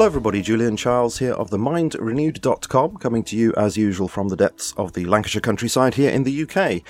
Hello, everybody. Julian Charles here of the MindRenewed.com, coming to you as usual from the depths of the Lancashire countryside here in the UK.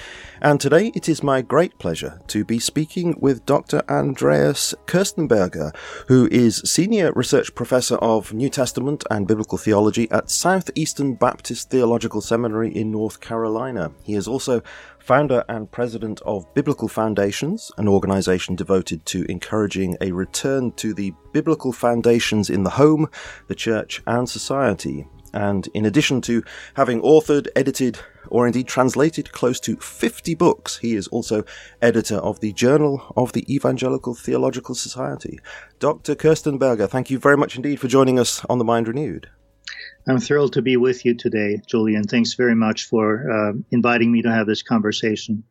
And today it is my great pleasure to be speaking with Dr. Andreas Köstenberger, who is Senior Research Professor of New Testament and Biblical Theology at Southeastern Baptist Theological Seminary in North Carolina. He is also founder and president of Biblical Foundations, an organization devoted to encouraging a return to the biblical foundations in the home, the church, and society. And in addition to having authored, edited, or indeed translated close to 50 books, he is also editor of the Journal of the Evangelical Theological Society. Dr. Köstenberger, thank you very much indeed for joining us on The Mind Renewed. I'm thrilled to be with you today, Julian. Thanks very much for uh, inviting me to have this conversation.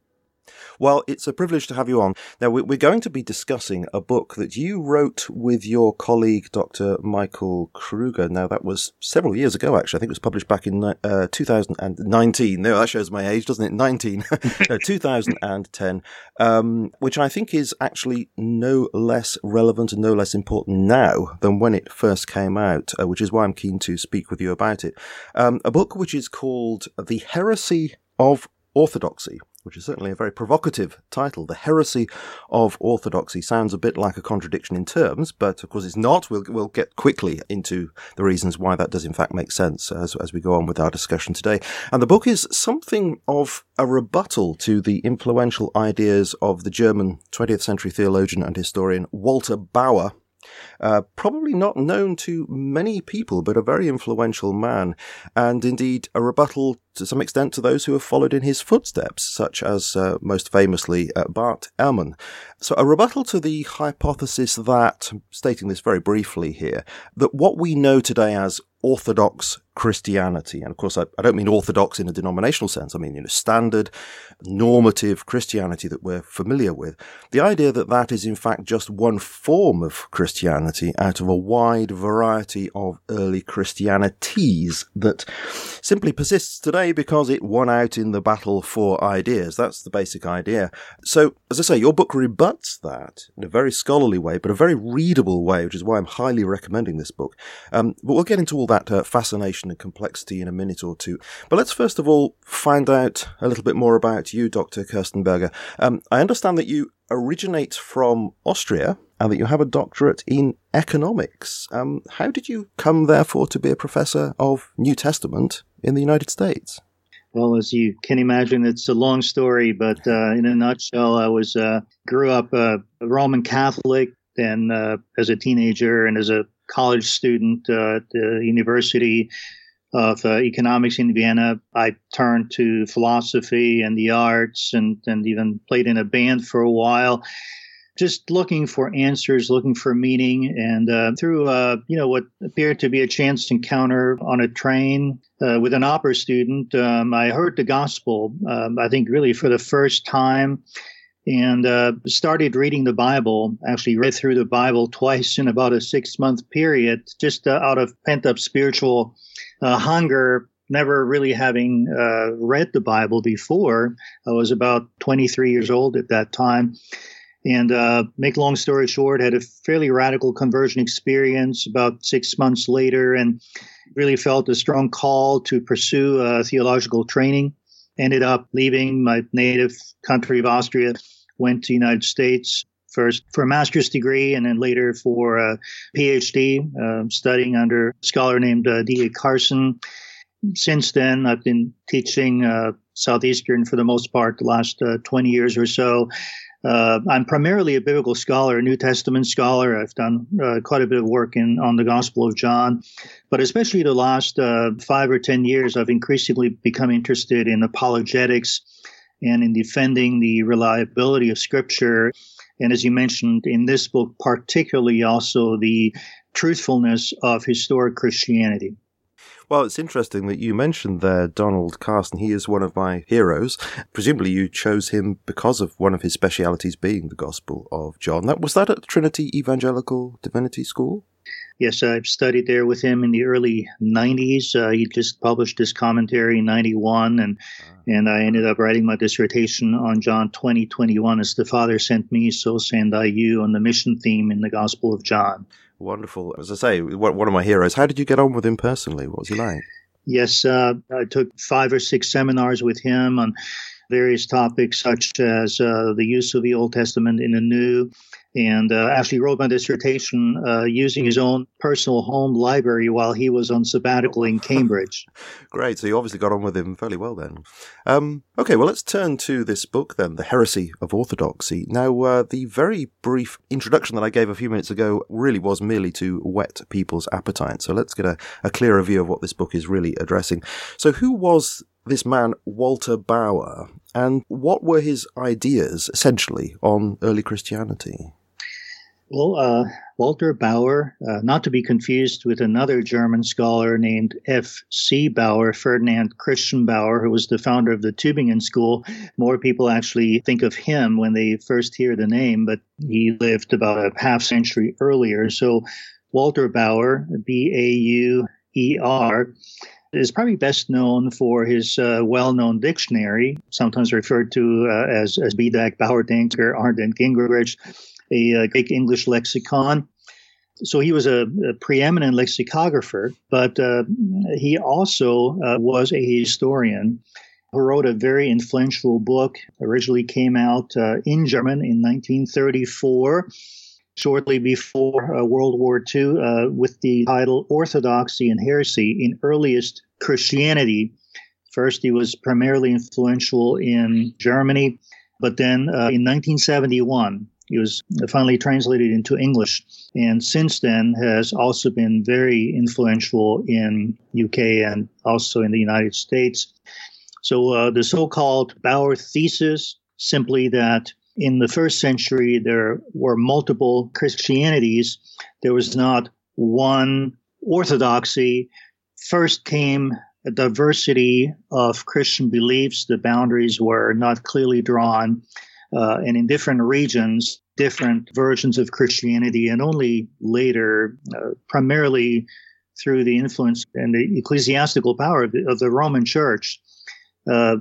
Well, it's a privilege to have you on. Now, we're going to be discussing a book that you wrote with your colleague, Dr. Michael Kruger. Now, that was several years ago, actually. I think it was published back in uh, 2019. No, that shows my age, doesn't it? 19. no, 2010, um, which I think is actually no less relevant and no less important now than when it first came out, uh, which is why I'm keen to speak with you about it. Um, a book which is called The Heresy of Orthodoxy which is certainly a very provocative title. The Heresy of Orthodoxy sounds a bit like a contradiction in terms, but of course it's not. We'll, we'll get quickly into the reasons why that does in fact make sense as, as we go on with our discussion today. And the book is something of a rebuttal to the influential ideas of the German 20th century theologian and historian Walter Bauer, uh, probably not known to many people, but a very influential man, and indeed a rebuttal to some extent to those who have followed in his footsteps, such as uh, most famously uh, Bart Ehrman. So, a rebuttal to the hypothesis that, stating this very briefly here, that what we know today as Orthodox Christianity. And of course, I, I, don't mean orthodox in a denominational sense. I mean, you know, standard, normative Christianity that we're familiar with. The idea that that is in fact just one form of Christianity out of a wide variety of early Christianities that simply persists today because it won out in the battle for ideas. That's the basic idea. So, as I say, your book rebuts that in a very scholarly way, but a very readable way, which is why I'm highly recommending this book. Um, but we'll get into all that uh, fascination and complexity in a minute or two. But let's first of all find out a little bit more about you, Dr. Köstenberger. Um, I understand that you originate from Austria and that you have a doctorate in economics. Um, how did you come, therefore, to be a professor of New Testament in the United States? Well, as you can imagine, it's a long story, but uh, in a nutshell, I was uh, grew up uh, a Roman Catholic, then uh, as a teenager and as a college student uh, at the University of Economics in Vienna, I turned to philosophy and the arts, and and even played in a band for a while just looking for answers, looking for meaning, and uh, through uh, you know what appeared to be a chance encounter on a train uh, with an opera student, um, I heard the gospel. Um, I think really for the first time, and uh, started reading the Bible. Actually, read through the Bible twice in about a six month period, just uh, out of pent up spiritual uh, hunger never really having uh, read the Bible before. I was about 23 years old at that time. And uh, make long story short, had a fairly radical conversion experience about six months later, and really felt a strong call to pursue uh, theological training. Ended up leaving my native country of Austria, went to the United States first for a master's degree, and then later for a PhD, uh, studying under a scholar named uh, D.A. Carson. Since then, I've been teaching uh, Southeastern for the most part the last uh, 20 years or so uh, I'm primarily a biblical scholar, a New Testament scholar. I've done uh, quite a bit of work in on the Gospel of John, but especially the last uh, five or ten years, I've increasingly become interested in apologetics and in defending the reliability of Scripture. And as you mentioned in this book, particularly also the truthfulness of historic Christianity. Well, it's interesting that you mentioned there Donald Carson. He is one of my heroes. Presumably, you chose him because of one of his specialities being the Gospel of John. That was that at Trinity Evangelical Divinity School. Yes, I've studied there with him in the early 90s. Uh, he just published his commentary in 91, and ah. and I ended up writing my dissertation on John 2021 as the Father sent me, so send I you, on the mission theme in the Gospel of John. Wonderful. As I say, one of my heroes. How did you get on with him personally? What was he like? Yes, uh, I took five or six seminars with him on various topics such as uh, the use of the Old Testament in the New, and uh, actually wrote my dissertation uh, using his own personal home library while he was on sabbatical in Cambridge. Great. So you obviously got on with him fairly well then. Um, okay, well, let's turn to this book then, The Heresy of Orthodoxy. Now, uh, the very brief introduction that I gave a few minutes ago really was merely to whet people's appetite. So let's get a, a clearer view of what this book is really addressing. So, who was this man, Walter Bauer, and what were his ideas essentially on early Christianity? Well, uh, Walter Bauer, uh, not to be confused with another German scholar named F.C. Baur, Ferdinand Christian Baur, who was the founder of the Tübingen School. More people actually think of him when they first hear the name, but he lived about a half century earlier. So, Walter Bauer, B A U E R, is probably best known for his uh, well-known dictionary, sometimes referred to uh, as, as BDAG Bauer Danker Arndt Gingrich, a, a uh, Greek English lexicon. So he was a, a preeminent lexicographer, but uh, he also uh, was a historian who wrote a very influential book. Originally came out uh, in German in 1934 shortly before uh, World War II uh, with the title Orthodoxy and Heresy in Earliest Christianity. First, he was primarily influential in Germany, but then uh, in 1971, he was finally translated into English, and since then has also been very influential in UK and also in the United States. So uh, the so-called Bauer thesis, simply that in the first century, there were multiple Christianities. There was not one orthodoxy. First came a diversity of Christian beliefs. The boundaries were not clearly drawn. Uh, and in different regions, different versions of Christianity, and only later, uh, primarily through the influence and the ecclesiastical power of the, of the Roman Church, uh,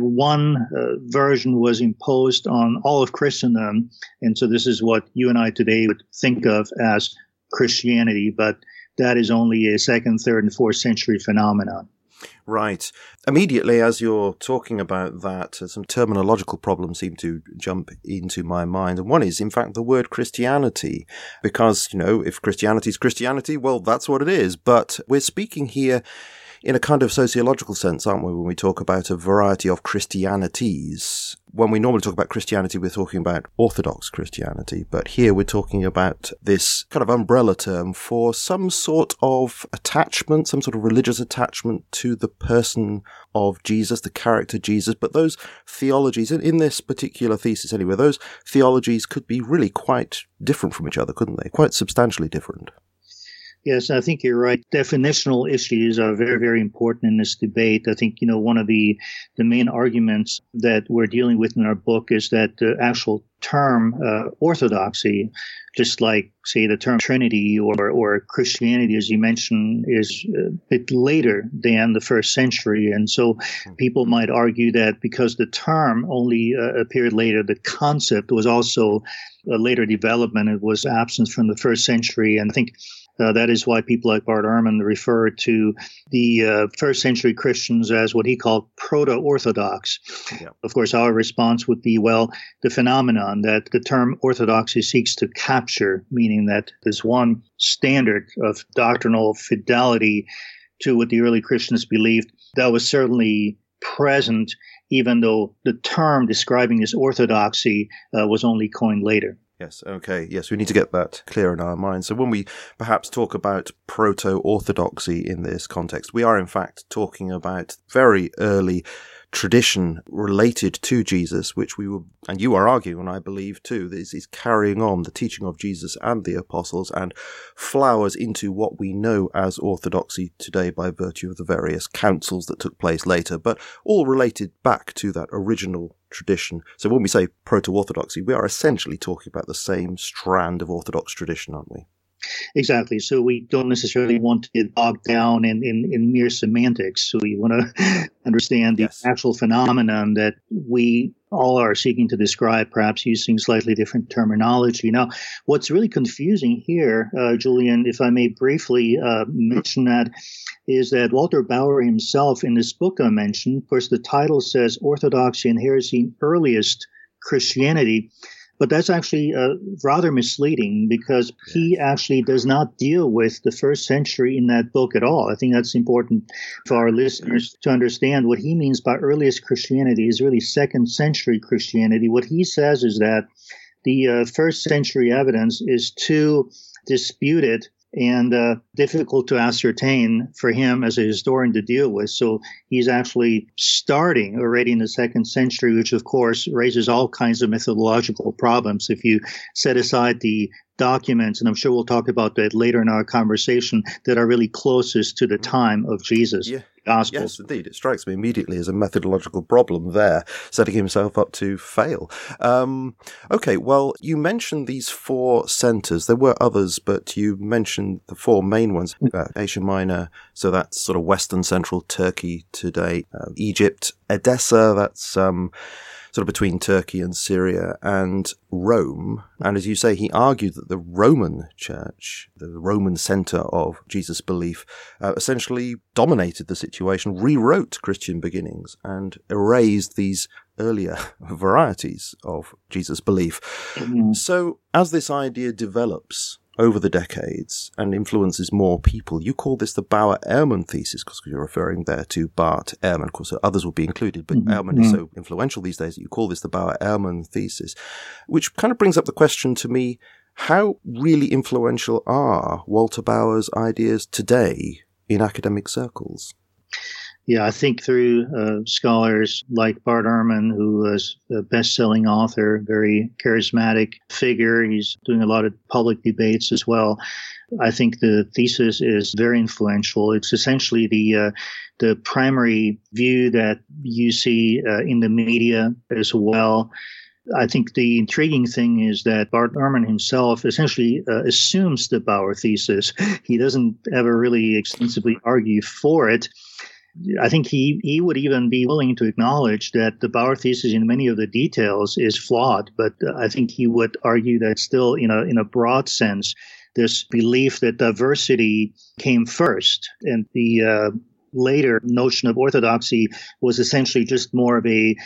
one uh, version was imposed on all of Christendom, and so this is what you and I today would think of as Christianity, but that is only a second, third, and fourth century phenomenon. Right. Immediately, as you're talking about that, uh, some terminological problems seem to jump into my mind. And one is, in fact, the word Christianity. Because, you know, if Christianity is Christianity, well, that's what it is. But we're speaking here in a kind of sociological sense, aren't we, when we talk about a variety of Christianities? When we normally talk about Christianity, we're talking about Orthodox Christianity, but here we're talking about this kind of umbrella term for some sort of attachment, some sort of religious attachment to the person of Jesus, the character Jesus. But those theologies, in this particular thesis anyway, those theologies could be really quite different from each other, couldn't they? Quite substantially different. Yes, I think you're right. Definitional issues are very, very important in this debate. I think, you know, one of the, the main arguments that we're dealing with in our book is that the actual term uh, orthodoxy, just like, say, the term Trinity or, or Christianity, as you mentioned, is a bit later than the first century. And so people might argue that because the term only uh, appeared later, the concept was also a later development. It was absent from the first century. And I think uh, that is why people like Bart Ehrman refer to the uh, first century Christians as what he called proto Orthodox. Yeah. Of course, our response would be well, the phenomenon that the term orthodoxy seeks to capture, meaning that there's one standard of doctrinal fidelity to what the early Christians believed, that was certainly present, even though the term describing this orthodoxy uh, was only coined later. Yes, okay. Yes, we need to get that clear in our minds. So when we perhaps talk about proto orthodoxy in this context, we are in fact talking about very early tradition related to Jesus, which we were, and you are arguing, I believe too, is, is carrying on the teaching of Jesus and the apostles and flowers into what we know as orthodoxy today by virtue of the various councils that took place later, but all related back to that original tradition. So when we say proto-orthodoxy, we are essentially talking about the same strand of orthodox tradition, aren't we? Exactly. So we don't necessarily want to get bogged down in, in, in mere semantics. So we want to understand the yes. actual phenomenon that we all are seeking to describe, perhaps using slightly different terminology. Now, what's really confusing here, uh, Julian, if I may briefly uh, mention that, is that Walter Bauer himself, in this book I mentioned, of course, the title says Orthodoxy and Heresy in Earliest Christianity. But that's actually uh, rather misleading because he actually does not deal with the first century in that book at all. I think that's important for our listeners to understand what he means by earliest Christianity is really second century Christianity. What he says is that the uh, first century evidence is too disputed and uh, difficult to ascertain for him as a historian to deal with. So he's actually starting already in the second century, which of course raises all kinds of methodological problems. If you set aside the documents, and I'm sure we'll talk about that later in our conversation, that are really closest to the time of Jesus. Yeah. Yes, indeed. It strikes me immediately as a methodological problem there, setting himself up to fail. Um, okay, well, you mentioned these four centers. There were others, but you mentioned the four main ones mm. uh, Asia Minor, so that's sort of Western Central Turkey today, uh, Egypt, Edessa, that's. Um, sort of between Turkey and Syria and Rome. And as you say, he argued that the Roman church, the Roman center of Jesus' belief, uh, essentially dominated the situation, rewrote Christian beginnings and erased these earlier varieties of Jesus' belief. Mm-hmm. So as this idea develops, over the decades and influences more people. You call this the Bauer Ehrman thesis because you're referring there to Bart Ehrman. Of course, others will be included, but mm-hmm. Ehrman is mm-hmm. so influential these days that you call this the Bauer Ehrman thesis, which kind of brings up the question to me how really influential are Walter Bauer's ideas today in academic circles? Yeah, I think through uh, scholars like Bart Ehrman, who was a best-selling author, very charismatic figure. He's doing a lot of public debates as well. I think the thesis is very influential. It's essentially the uh, the primary view that you see uh, in the media as well. I think the intriguing thing is that Bart Ehrman himself essentially uh, assumes the Bauer thesis. He doesn't ever really extensively argue for it. I think he, he would even be willing to acknowledge that the Bauer thesis in many of the details is flawed, but I think he would argue that still, in a, in a broad sense, this belief that diversity came first and the uh, later notion of orthodoxy was essentially just more of a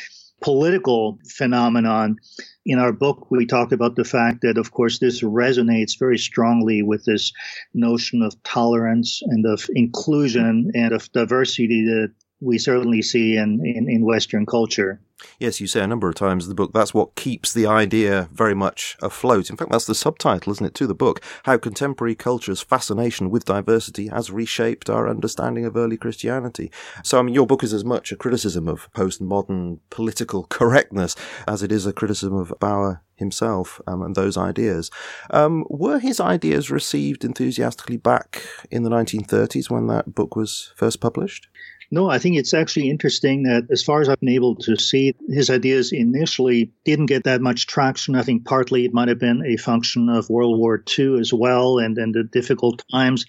political phenomenon. In our book, we talk about the fact that, of course, this resonates very strongly with this notion of tolerance and of inclusion and of diversity that we certainly see in, in, in Western culture. Yes, you say a number of times in the book that's what keeps the idea very much afloat. In fact, that's the subtitle, isn't it, to the book? How contemporary culture's fascination with diversity has reshaped our understanding of early Christianity. So, I mean, your book is as much a criticism of postmodern political correctness as it is a criticism of Bauer himself um, and those ideas. Um, were his ideas received enthusiastically back in the 1930s when that book was first published? No, I think it's actually interesting that as far as I've been able to see, his ideas initially didn't get that much traction. I think partly it might have been a function of World War II as well and, and the difficult times.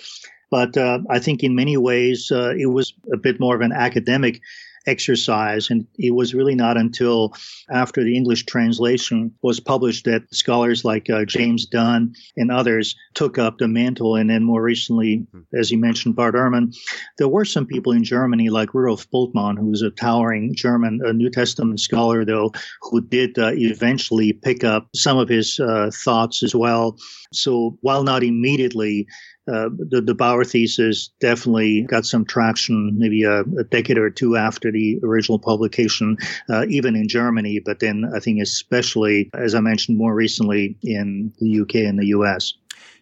But uh, I think in many ways uh, it was a bit more of an academic exercise. And it was really not until after the English translation was published that scholars like uh, James Dunn and others took up the mantle. And then more recently, hmm. as you mentioned, Bart Ehrman, there were some people in Germany like Rudolf Bultmann, who was a towering German uh, New Testament scholar, though, who did uh, eventually pick up some of his uh, thoughts as well. So while not immediately uh, the, the Bauer thesis definitely got some traction maybe a, a decade or two after the original publication, uh, even in Germany, but then I think especially, as I mentioned more recently, in the UK and the US.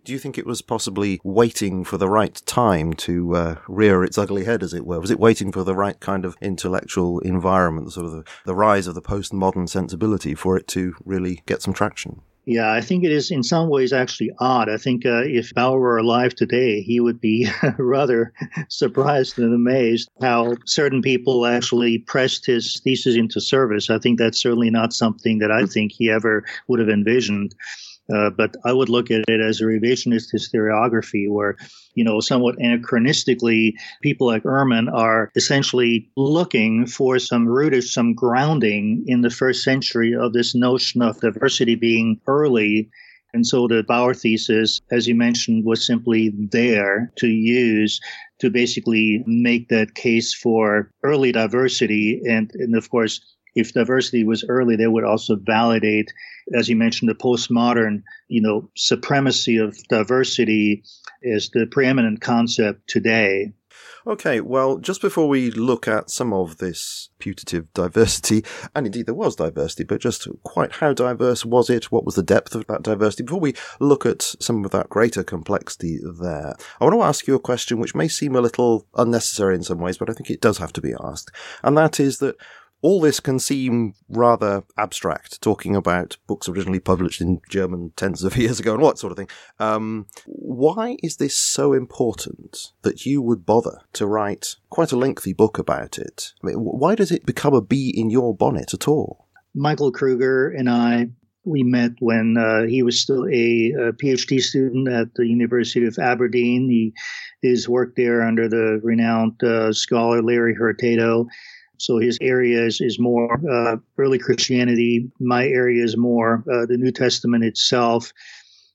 Do you think it was possibly waiting for the right time to uh, rear its ugly head, as it were? Was it waiting for the right kind of intellectual environment, sort of the, the rise of the postmodern sensibility for it to really get some traction? Yeah, I think it is in some ways actually odd. I think uh, if Bauer were alive today, he would be rather surprised and amazed how certain people actually pressed his thesis into service. I think that's certainly not something that I think he ever would have envisioned. Uh, but I would look at it as a revisionist historiography where, you know, somewhat anachronistically, people like Ehrman are essentially looking for some rootage, some grounding in the first century of this notion of diversity being early and so the Bauer thesis, as you mentioned, was simply there to use to basically make that case for early diversity. And, and of course, if diversity was early, they would also validate, as you mentioned, the postmodern, you know, supremacy of diversity is the preeminent concept today. Okay, well, just before we look at some of this putative diversity, and indeed there was diversity, but just quite how diverse was it? What was the depth of that diversity? Before we look at some of that greater complexity there, I want to ask you a question which may seem a little unnecessary in some ways, but I think it does have to be asked. And that is that all this can seem rather abstract, talking about books originally published in German tens of years ago and what sort of thing. Um, why is this so important that you would bother to write quite a lengthy book about it? I mean, why does it become a bee in your bonnet at all? Michael Kruger and I we met when uh, he was still a, a, PhD student at the University of Aberdeen. He is worked there under the renowned uh, scholar Larry Hurtado. So his area is, is more uh, early Christianity. My area is more uh, the New Testament itself.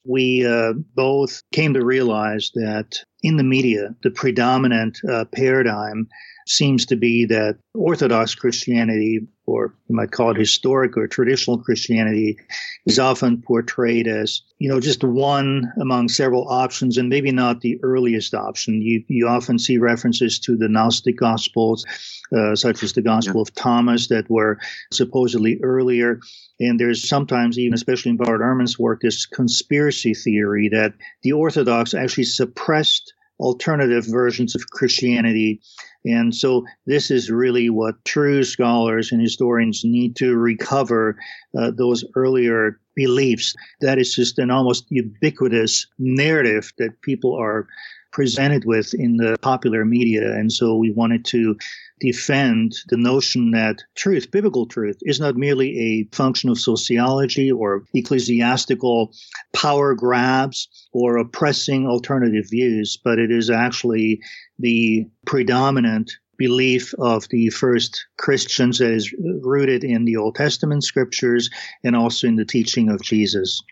We uh, both came to realize that in the media, the predominant uh, paradigm seems to be that Orthodox Christianity, or you might call it historic or traditional Christianity, is often portrayed as, you know, just one among several options and maybe not the earliest option. You, you often see references to the Gnostic Gospels, uh, such as the Gospel yeah. of Thomas, that were supposedly earlier. And there's sometimes, even especially in Bart Ehrman's work, this conspiracy theory that the Orthodox actually suppressed alternative versions of Christianity. And so this is really what true scholars and historians need to recover uh, those earlier beliefs. That is just an almost ubiquitous narrative that people are presented with in the popular media. And so we wanted to defend the notion that truth, biblical truth, is not merely a function of sociology or ecclesiastical power grabs or oppressing alternative views, but it is actually the predominant belief of the first Christians that is rooted in the Old Testament scriptures and also in the teaching of Jesus.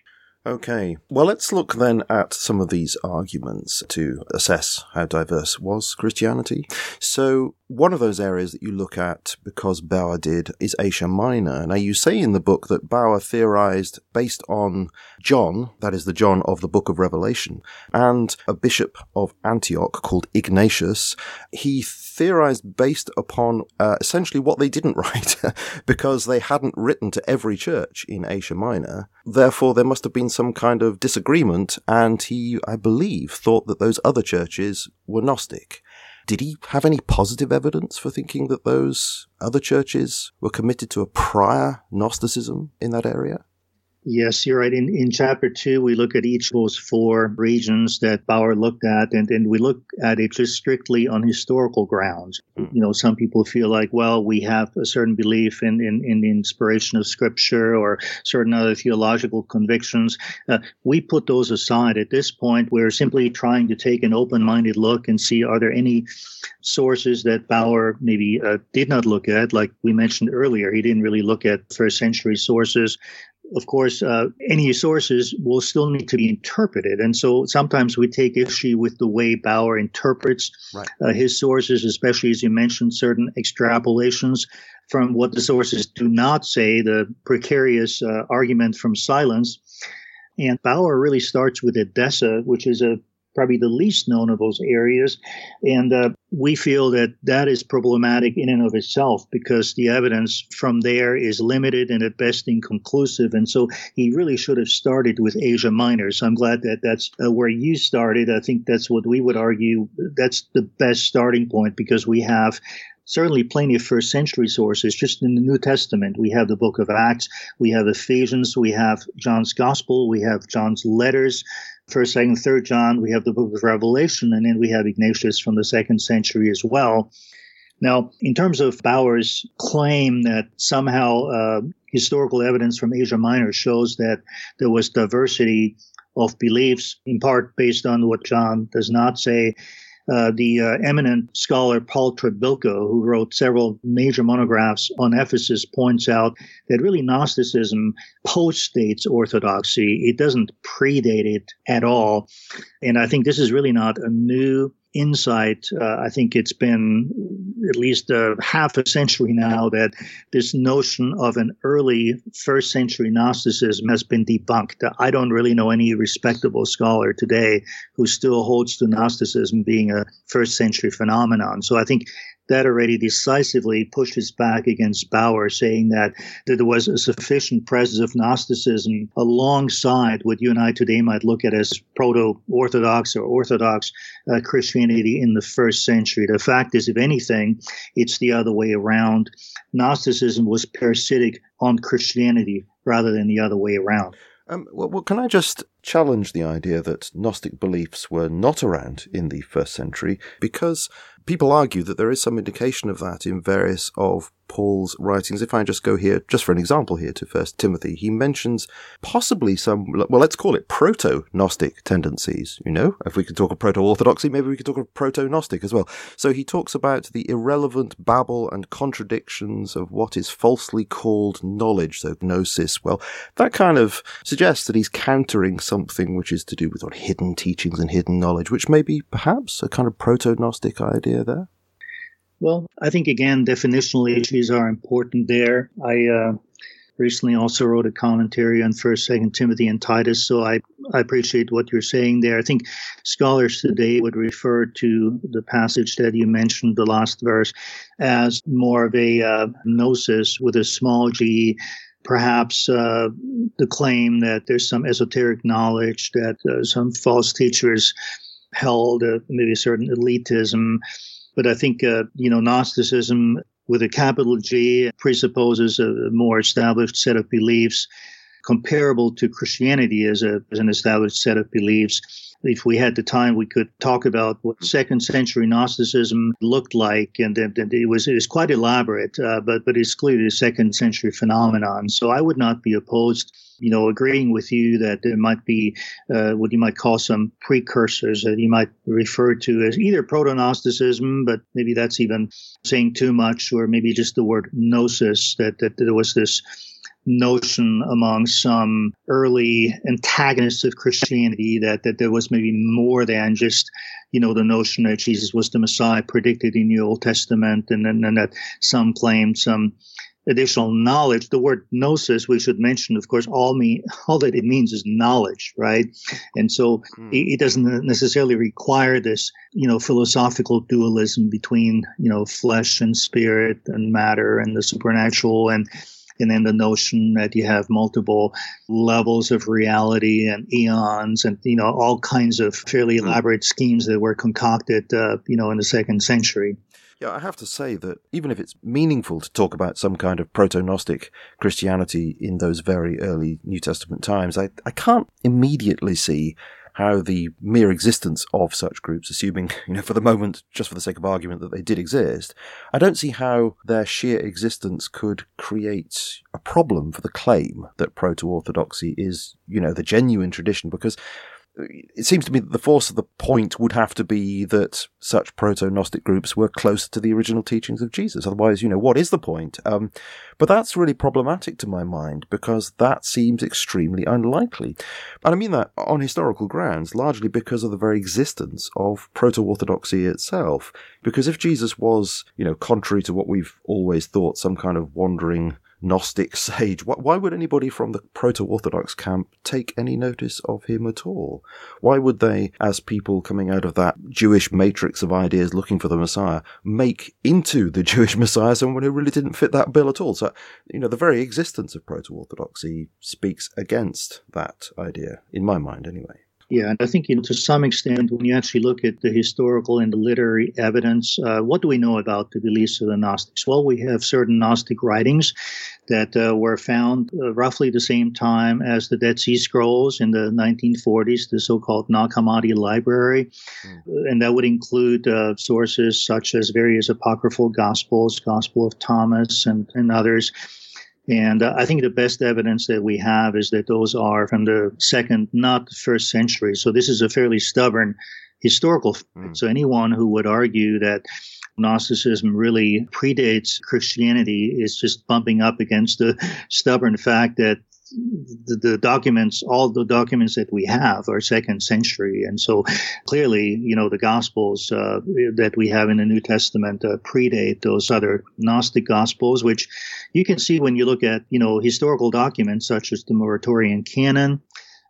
Okay. Well, let's look then at some of these arguments to assess how diverse was Christianity. So, one of those areas that you look at, because Bauer did, is Asia Minor. Now, you say in the book that Bauer theorized based on John, that is the John of the book of Revelation, and a bishop of Antioch called Ignatius. He theorized based upon uh, essentially what they didn't write, because they hadn't written to every church in Asia Minor. Therefore, there must have been some kind of disagreement, and he, I believe, thought that those other churches were Gnostic. Did he have any positive evidence for thinking that those other churches were committed to a prior Gnosticism in that area? Yes, you're right. In, in chapter two, we look at each of those four regions that Bauer looked at, and, and we look at it just strictly on historical grounds. Mm. You know, some people feel like, well, we have a certain belief in, in, in the inspiration of scripture or certain other theological convictions. Uh, we put those aside. At this point, we're simply trying to take an open minded look and see are there any sources that Bauer maybe uh, did not look at. Like we mentioned earlier, he didn't really look at first century sources of course, uh, any sources will still need to be interpreted. And so sometimes we take issue with the way Bauer interprets right. uh, his sources, especially as you mentioned, certain extrapolations from what the sources do not say, the precarious uh, argument from silence. And Bauer really starts with Edessa, which is a probably the least known of those areas. And uh, we feel that that is problematic in and of itself because the evidence from there is limited and at best inconclusive. And so he really should have started with Asia Minor. So I'm glad that that's uh, where you started. I think that's what we would argue. That's the best starting point because we have certainly plenty of first century sources. Just in the New Testament, we have the book of Acts, we have Ephesians, we have John's Gospel, we have John's letters, first, second, third John, we have the book of Revelation, and then we have Ignatius from the second century as well. Now, in terms of Bauer's claim that somehow uh, historical evidence from Asia Minor shows that there was diversity of beliefs, in part based on what John does not say, uh, the uh, eminent scholar Paul Trebilco, who wrote several major monographs on Ephesus, points out that really Gnosticism postdates Orthodoxy. It doesn't predate it at all. And I think this is really not a new insight. Uh, I think it's been at least a half a century now that this notion of an early first century Gnosticism has been debunked. I don't really know any respectable scholar today who still holds to Gnosticism being a first century phenomenon. So I think that already decisively pushes back against Bauer, saying that, there was a sufficient presence of Gnosticism alongside what you and I today might look at as proto Orthodox or Orthodox uh, Christianity in the first century. The fact is, if anything, it's the other way around. Gnosticism was parasitic on Christianity rather than the other way around. Um, well, can I just challenge the idea that Gnostic beliefs were not around in the first century? Because people argue that there is some indication of that in various of Paul's writings. If I just go here, just for an example here to First Timothy, he mentions possibly some, well, let's call it proto-Gnostic tendencies. You know, if we could talk of proto-Orthodoxy, maybe we could talk of proto-Gnostic as well. So he talks about the irrelevant babble and contradictions of what is falsely called knowledge, so gnosis. Well, that kind of suggests that he's countering something which is to do with what, hidden teachings and hidden knowledge, which may be perhaps a kind of proto-Gnostic idea there. Well, I think again, definitional issues are important there. I uh, recently also wrote a commentary on First, Second Timothy, and Titus, so I I appreciate what you're saying there. I think scholars today would refer to the passage that you mentioned, the last verse, as more of a uh, gnosis with a small g perhaps uh, the claim that there's some esoteric knowledge that uh, some false teachers held, uh, maybe a certain elitism. But I think, uh, you know, Gnosticism with a capital G presupposes a more established set of beliefs comparable to Christianity as, a, as an established set of beliefs. If we had the time, we could talk about what second century Gnosticism looked like, and, and it was it was quite elaborate, uh, but but it's clearly a second century phenomenon. So I would not be opposed you know, agreeing with you that there might be uh, what you might call some precursors that you might refer to as either proto-Gnosticism, but maybe that's even saying too much, or maybe just the word gnosis, that, that there was this notion among some early antagonists of Christianity that, that there was maybe more than just, you know, the notion that Jesus was the Messiah predicted in the Old Testament and then and that some claimed some additional knowledge. The word gnosis, we should mention, of course, all mean all that it means is knowledge, right? And so mm. it, it, doesn't necessarily require this, you know, philosophical dualism between, you know, flesh and spirit and matter and the supernatural and and then the notion that you have multiple levels of reality and eons and you know all kinds of fairly hmm. elaborate schemes that were concocted uh, you know in the second century yeah, I have to say that even if it's meaningful to talk about some kind of proto Gnostic Christianity in those very early New Testament times, I, I can't immediately see how the mere existence of such groups, assuming, you know, for the moment, just for the sake of argument that they did exist, I don't see how their sheer existence could create a problem for the claim that proto-orthodoxy is, you know, the genuine tradition, because it seems to me that the force of the point would have to be that such proto-Gnostic groups were closer to the original teachings of Jesus. Otherwise, you know, what is the point? Um, but that's really problematic to my mind because that seems extremely unlikely. And I mean that on historical grounds, largely because of the very existence of proto-Orthodoxy itself. Because if Jesus was, you know, contrary to what we've always thought, some kind of wandering Gnostic sage. Why would anybody from the proto Orthodox camp take any notice of him at all? Why would they, as people coming out of that Jewish matrix of ideas looking for the Messiah, make into the Jewish Messiah someone who really didn't fit that bill at all? So, you know, the very existence of proto Orthodoxy speaks against that idea, in my mind anyway. Yeah, and I think you know, to some extent, when you actually look at the historical and the literary evidence, uh, what do we know about the beliefs of the Gnostics? Well, we have certain Gnostic writings that uh, were found uh, roughly the same time as the Dead Sea Scrolls in the 1940s, the so-called Nag Hammadi Library, mm. and that would include uh, sources such as various apocryphal Gospels, Gospel of Thomas, and, and others. And uh, I think the best evidence that we have is that those are from the second, not the first century. So this is a fairly stubborn historical. Mm. So anyone who would argue that Gnosticism really predates Christianity is just bumping up against the stubborn fact that the, the, documents, all the documents that we have are second century. And so clearly, you know, the Gospels uh, that we have in the New Testament uh, predate those other Gnostic Gospels, which you can see when you look at, you know, historical documents such as the Muratorian Canon,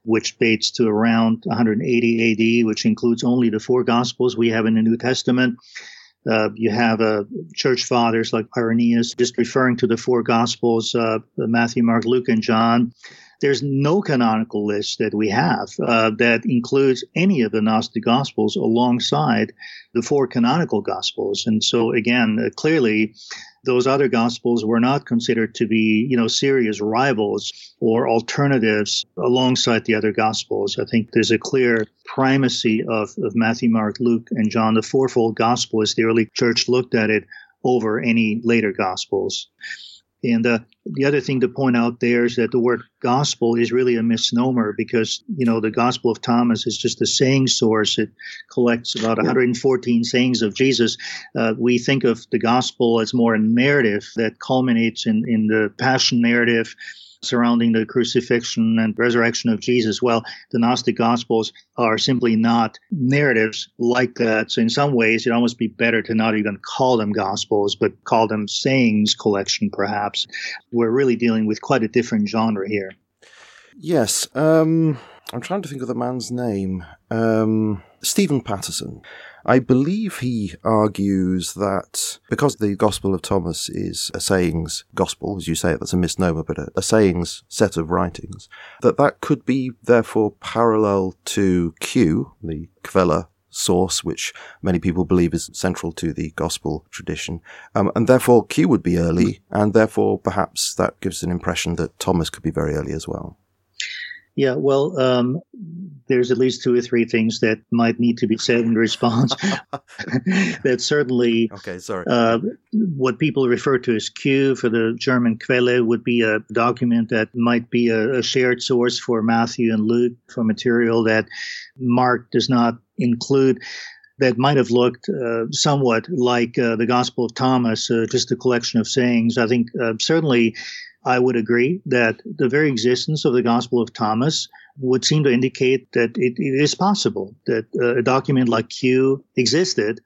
which dates to around 180 AD, which includes only the four Gospels we have in the New Testament. Uh, you have uh, church fathers like Irenaeus just referring to the four Gospels, uh, Matthew, Mark, Luke, and John. There's no canonical list that we have uh, that includes any of the Gnostic Gospels alongside the four canonical Gospels. And so, again, uh, clearly, those other gospels were not considered to be, you know, serious rivals or alternatives alongside the other gospels. I think there's a clear primacy of, of Matthew, Mark, Luke, and John. The fourfold gospel, as the early church looked at it, over any later gospels. And uh, the other thing to point out there is that the word gospel is really a misnomer because, you know, the Gospel of Thomas is just a saying source. It collects about 114 sayings of Jesus. Uh, we think of the gospel as more a narrative that culminates in, in the passion narrative surrounding the crucifixion and resurrection of Jesus. Well, the Gnostic Gospels are simply not narratives like that. So, in some ways, it'd almost be better to not even call them Gospels, but call them sayings collection, perhaps. We're really dealing with quite a different genre here. Yes. Um, I'm trying to think of the man's name. Um, Stephen Patterson. I believe he argues that because the Gospel of Thomas is a sayings gospel, as you say, that's a misnomer, but a, a sayings set of writings, that that could be therefore parallel to Q, the Quelle source, which many people believe is central to the gospel tradition. Um, and therefore Q would be early, and therefore perhaps that gives an impression that Thomas could be very early as well. Yeah, well, um, there's at least two or three things that might need to be said in response. that certainly, okay, sorry. Uh, what people refer to as Q for the German Quelle would be a document that might be a, a shared source for Matthew and Luke for material that Mark does not include that might have looked uh, somewhat like uh, the Gospel of Thomas, uh, just a collection of sayings. I think uh, certainly I would agree that the very existence of the Gospel of Thomas would seem to indicate that it, it is possible that uh, a document like Q existed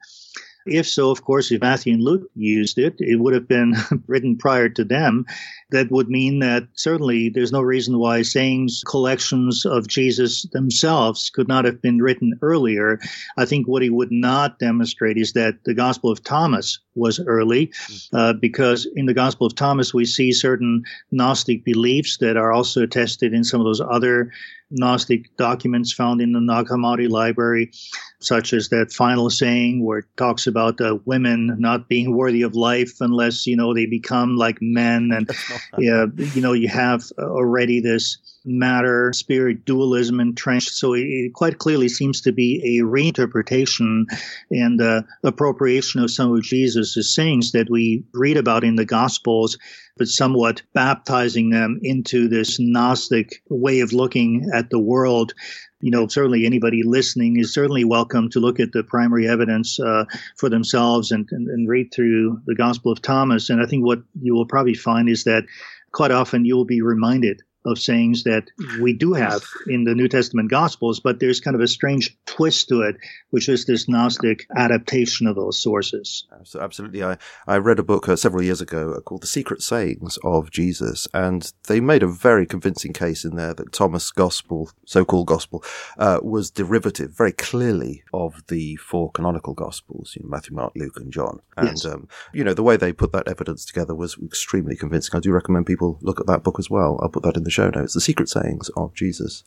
if so, of course, if Matthew and Luke used it, it would have been written prior to them. That would mean that certainly there's no reason why sayings collections of Jesus themselves could not have been written earlier. I think what he would not demonstrate is that the Gospel of Thomas was early, uh, because in the Gospel of Thomas we see certain Gnostic beliefs that are also attested in some of those other Gnostic documents found in the Nag Hammadi library, such as that final saying where it talks about uh, women not being worthy of life unless, you know, they become like men. And, yeah, you know, you have already this matter spirit dualism entrenched. So it quite clearly seems to be a reinterpretation and uh, appropriation of some of Jesus' sayings that we read about in the Gospels, but somewhat baptizing them into this Gnostic way of looking at the world you know, certainly anybody listening is certainly welcome to look at the primary evidence uh, for themselves and, and, and, read through the Gospel of Thomas. And I think what you will probably find is that quite often you will be reminded of sayings that we do have in the New Testament Gospels, but there's kind of a strange twist to it, which is this Gnostic adaptation of those sources. Absolutely. I, I read a book uh, several years ago uh, called The Secret Sayings of Jesus, and they made a very convincing case in there that Thomas' Gospel, so-called Gospel, uh, was derivative very clearly of the four canonical Gospels, you know, Matthew, Mark, Luke, and John. And, yes. um, you know, the way they put that evidence together was extremely convincing. I do recommend people look at that book as well. I'll put that in the show notes, The Secret Sayings of Jesus.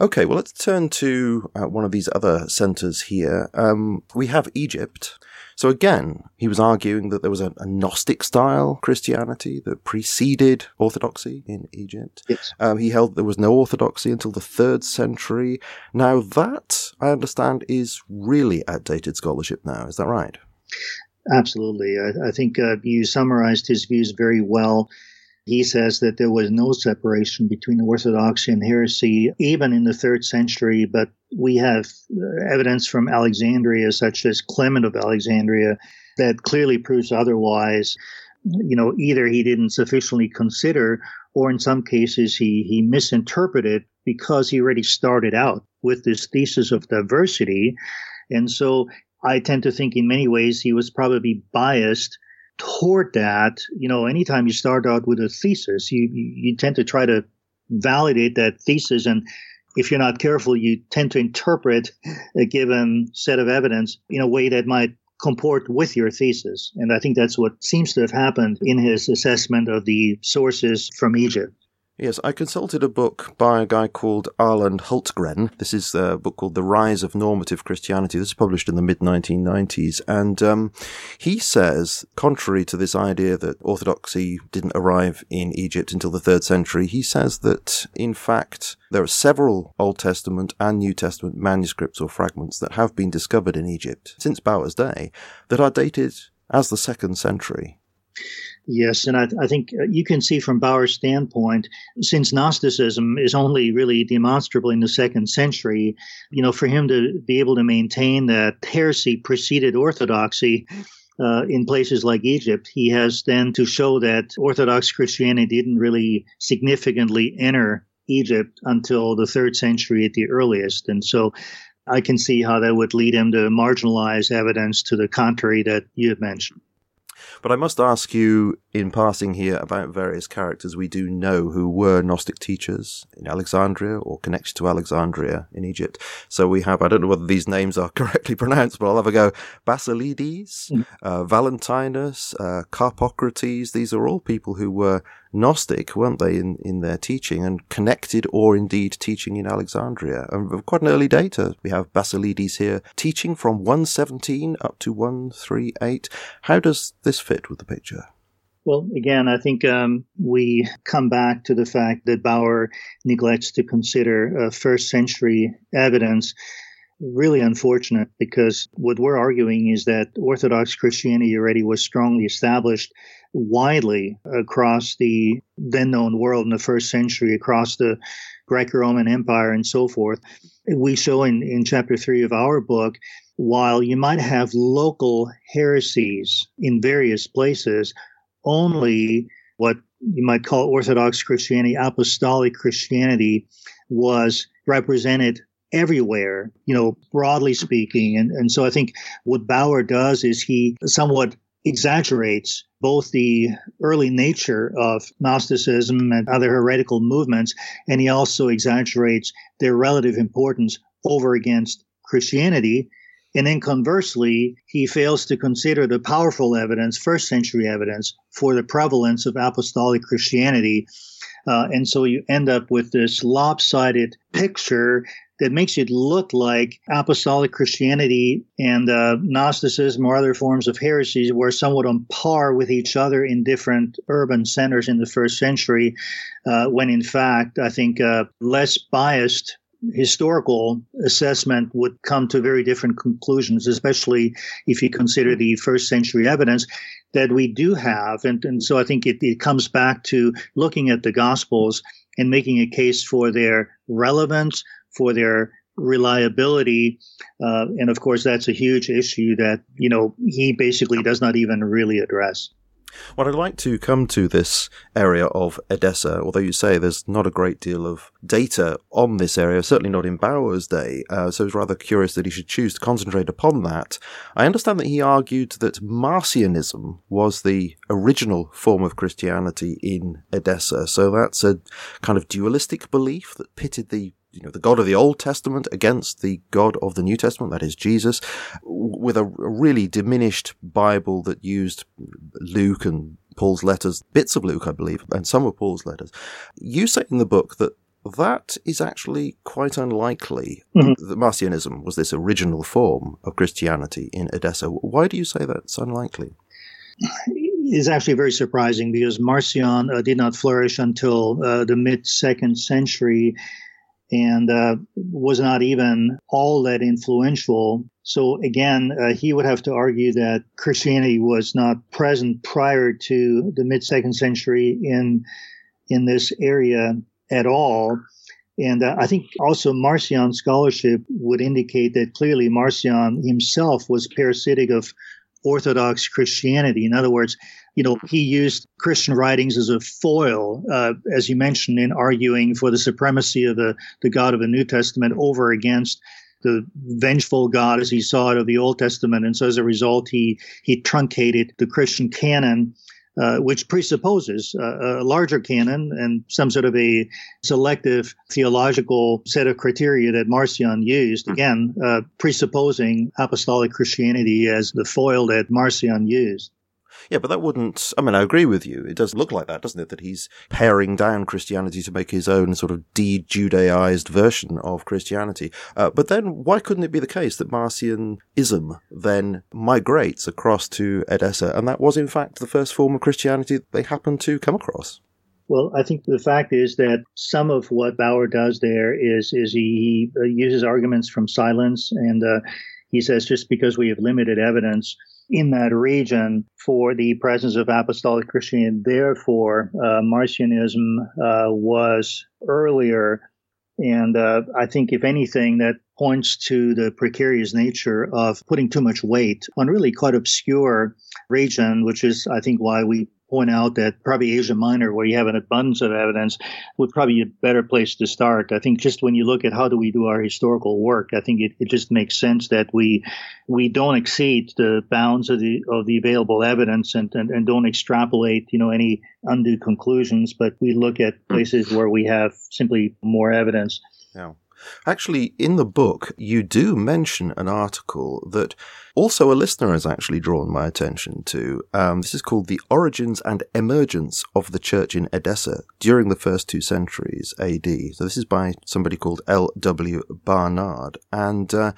Okay, well, let's turn to uh, one of these other centers here. Um, we have Egypt. So again, he was arguing that there was a, a, Gnostic style Christianity that preceded Orthodoxy in Egypt. Yes. Um, he held there was no Orthodoxy until the third century. Now that, I understand, is really outdated scholarship now. Is that right? Absolutely. I, I think uh, you summarized his views very well. He says that there was no separation between the orthodoxy and heresy, even in the third century, but we have uh, evidence from Alexandria, such as Clement of Alexandria, that clearly proves otherwise. You know, either he didn't sufficiently consider, or in some cases he, he misinterpreted because he already started out with this thesis of diversity. And so I tend to think in many ways he was probably biased toward that, you know, anytime you start out with a thesis, you, you, tend to try to validate that thesis. And if you're not careful, you tend to interpret a given set of evidence in a way that might comport with your thesis. And I think that's what seems to have happened in his assessment of the sources from Egypt. Yes, I consulted a book by a guy called Arland Hultgren. This is a book called The Rise of Normative Christianity. This is published in the mid 1990s. And um, he says, contrary to this idea that Orthodoxy didn't arrive in Egypt until the third century, he says that, in fact, there are several Old Testament and New Testament manuscripts or fragments that have been discovered in Egypt since Bauer's day that are dated as the second century. Yes, and I, I, think uh, you can see from Bauer's standpoint, since Gnosticism is only really demonstrable in the second century, you know, for him to be able to maintain that heresy preceded orthodoxy uh, in places like Egypt, he has then to show that Orthodox Christianity didn't really significantly enter Egypt until the third century at the earliest. And so I can see how that would lead him to marginalize evidence to the contrary that you have mentioned. But I must ask you in passing here about various characters we do know who were Gnostic teachers in Alexandria or connected to Alexandria in Egypt. So we have, I don't know whether these names are correctly pronounced, but I'll have a go. Basilides, mm. uh, Valentinus, uh, Carpocrates. These are all people who were Gnostic, weren't they, in, in their teaching and connected or indeed teaching in Alexandria? And quite an early data. We have Basilides here teaching from 117 up to 138. How does this fit with the picture? Well, again, I think um, we come back to the fact that Bauer neglects to consider uh, first century evidence really unfortunate because what we're arguing is that Orthodox Christianity already was strongly established widely across the then known world in the first century, across the Greco Roman Empire and so forth. We show in, in chapter three of our book, while you might have local heresies in various places, only what you might call Orthodox Christianity, Apostolic Christianity was represented everywhere, you know, broadly speaking. And, and so I think what Bauer does is he somewhat exaggerates both the early nature of Gnosticism and other heretical movements, and he also exaggerates their relative importance over against Christianity. And then conversely, he fails to consider the powerful evidence, first century evidence, for the prevalence of apostolic Christianity. Uh, and so you end up with this lopsided picture that makes it look like apostolic Christianity and uh, Gnosticism or other forms of heresies were somewhat on par with each other in different urban centers in the first century, uh, when in fact, I think uh, less biased historical assessment would come to very different conclusions, especially if you consider the first century evidence that we do have. And, and so I think it, it comes back to looking at the Gospels and making a case for their relevance, for their reliability. Uh, and of course, that's a huge issue that, you know, he basically does not even really address. Well, I'd like to come to this area of Edessa, although you say there's not a great deal of data on this area, certainly not in Bauer's day, uh, so it's rather curious that he should choose to concentrate upon that. I understand that he argued that Marcionism was the original form of Christianity in Edessa, so that's a kind of dualistic belief that pitted the you know, the God of the Old Testament against the God of the New Testament, that is Jesus, with a really diminished Bible that used Luke and Paul's letters, bits of Luke, I believe, and some of Paul's letters. You say in the book that that is actually quite unlikely. Mm-hmm. The Marcionism was this original form of Christianity in Edessa. Why do you say that's unlikely? It's actually very surprising because Marcion uh, did not flourish until uh, the mid second century and uh, was not even all that influential. So again, uh, he would have to argue that Christianity was not present prior to the mid second century in in this area at all. And uh, I think also Marcion scholarship would indicate that clearly Marcion himself was parasitic of Orthodox Christianity. In other words, you know, he used Christian writings as a foil, uh, as you mentioned, in arguing for the supremacy of the, the God of the New Testament over against the vengeful God as he saw it of the Old Testament. And so as a result, he, he truncated the Christian canon uh, which presupposes uh, a larger canon and some sort of a selective theological set of criteria that Marcion used, hmm. again, uh, presupposing apostolic Christianity as the foil that Marcion used. Yeah, but that wouldn't. I mean, I agree with you. It does look like that, doesn't it? That he's paring down Christianity to make his own sort of de-Judaized version of Christianity. Uh, but then, why couldn't it be the case that Marcionism then migrates across to Edessa, and that was in fact the first form of Christianity they happened to come across? Well, I think the fact is that some of what Bauer does there is is he, he uses arguments from silence, and uh, he says just because we have limited evidence in that region for the presence of apostolic Christianity. Therefore, uh, Marcionism uh, was earlier. And uh, I think, if anything, that points to the precarious nature of putting too much weight on really quite obscure region, which is, I think, why we point out that probably Asia Minor, where you have an abundance of evidence, would probably be a better place to start. I think just when you look at how do we do our historical work, I think it, it just makes sense that we we don't exceed the bounds of the of the available evidence and, and, and don't extrapolate, you know, any undue conclusions, but we look at hmm. places where we have simply more evidence. Yeah. Actually, in the book, you do mention an article that also a listener has actually drawn my attention to. Um, this is called The Origins and Emergence of the Church in Edessa during the first two centuries AD. So this is by somebody called L.W. Barnard. And, uh,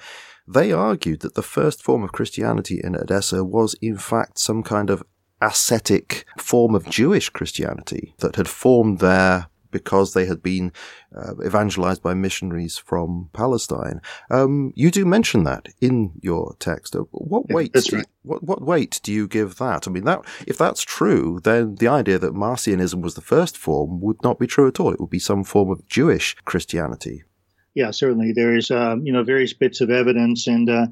they argued that the first form of Christianity in Edessa was in fact some kind of ascetic form of Jewish Christianity that had formed there because they had been uh, evangelized by missionaries from Palestine. Um, you do mention that in your text. Uh, what weight? Right. what, what weight do you give that? I mean, that if that's true, then the idea that Marcionism was the first form would not be true at all. It would be some form of Jewish Christianity. Yeah, certainly. There is, um, you know, various bits of evidence, and uh,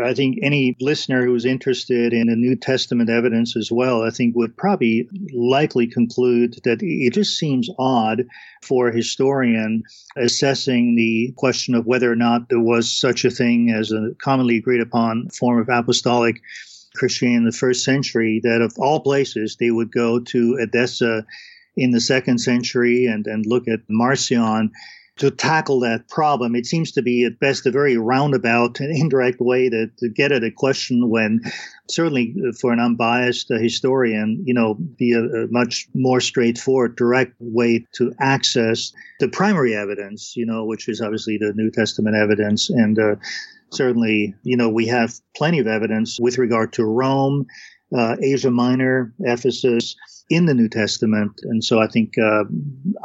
I think any listener who's interested in the New Testament evidence as well, I think would probably likely conclude that it just seems odd for a historian assessing the question of whether or not there was such a thing as a commonly agreed upon form of apostolic Christianity in the first century that of all places they would go to Edessa in the second century and, and look at Marcion to tackle that problem. It seems to be at best a very roundabout and indirect way to, to get at a question when certainly for an unbiased historian, you know, be a, a, much more straightforward, direct way to access the primary evidence, you know, which is obviously the New Testament evidence. And uh, certainly, you know, we have plenty of evidence with regard to Rome, uh, Asia Minor, Ephesus, in the New Testament. And so I think uh,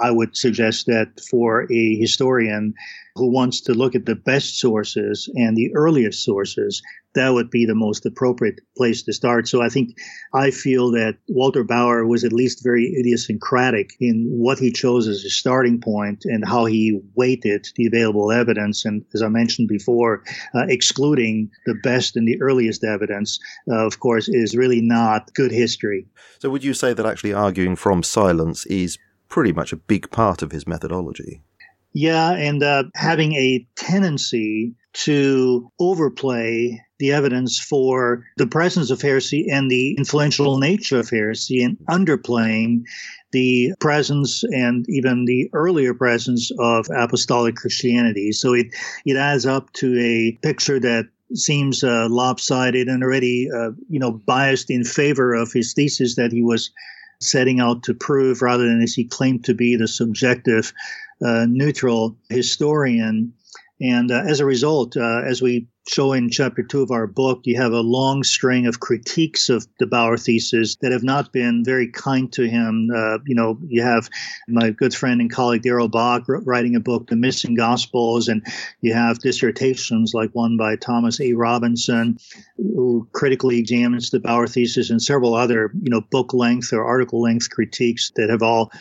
I would suggest that for a historian who wants to look at the best sources and the earliest sources, that would be the most appropriate place to start. So I think I feel that Walter Bauer was at least very idiosyncratic in what he chose as a starting point and how he weighted the available evidence. And as I mentioned before, uh, excluding the best and the earliest evidence, uh, of course, is really not good history. So would you say that actually arguing from silence is pretty much a big part of his methodology? Yeah, and uh, having a tendency to overplay the evidence for the presence of heresy and the influential nature of heresy and underplaying the presence and even the earlier presence of apostolic Christianity. So it, it adds up to a picture that seems uh, lopsided and already, uh, you know, biased in favor of his thesis that he was setting out to prove rather than as he claimed to be the subjective, uh, neutral historian. And uh, as a result, uh, as we show in chapter two of our book, you have a long string of critiques of the Bauer thesis that have not been very kind to him. Uh, you know, you have my good friend and colleague Darrell Bock writing a book, The Missing Gospels, and you have dissertations like one by Thomas A. Robinson, who critically examines the Bauer thesis, and several other, you know, book length or article length critiques that have all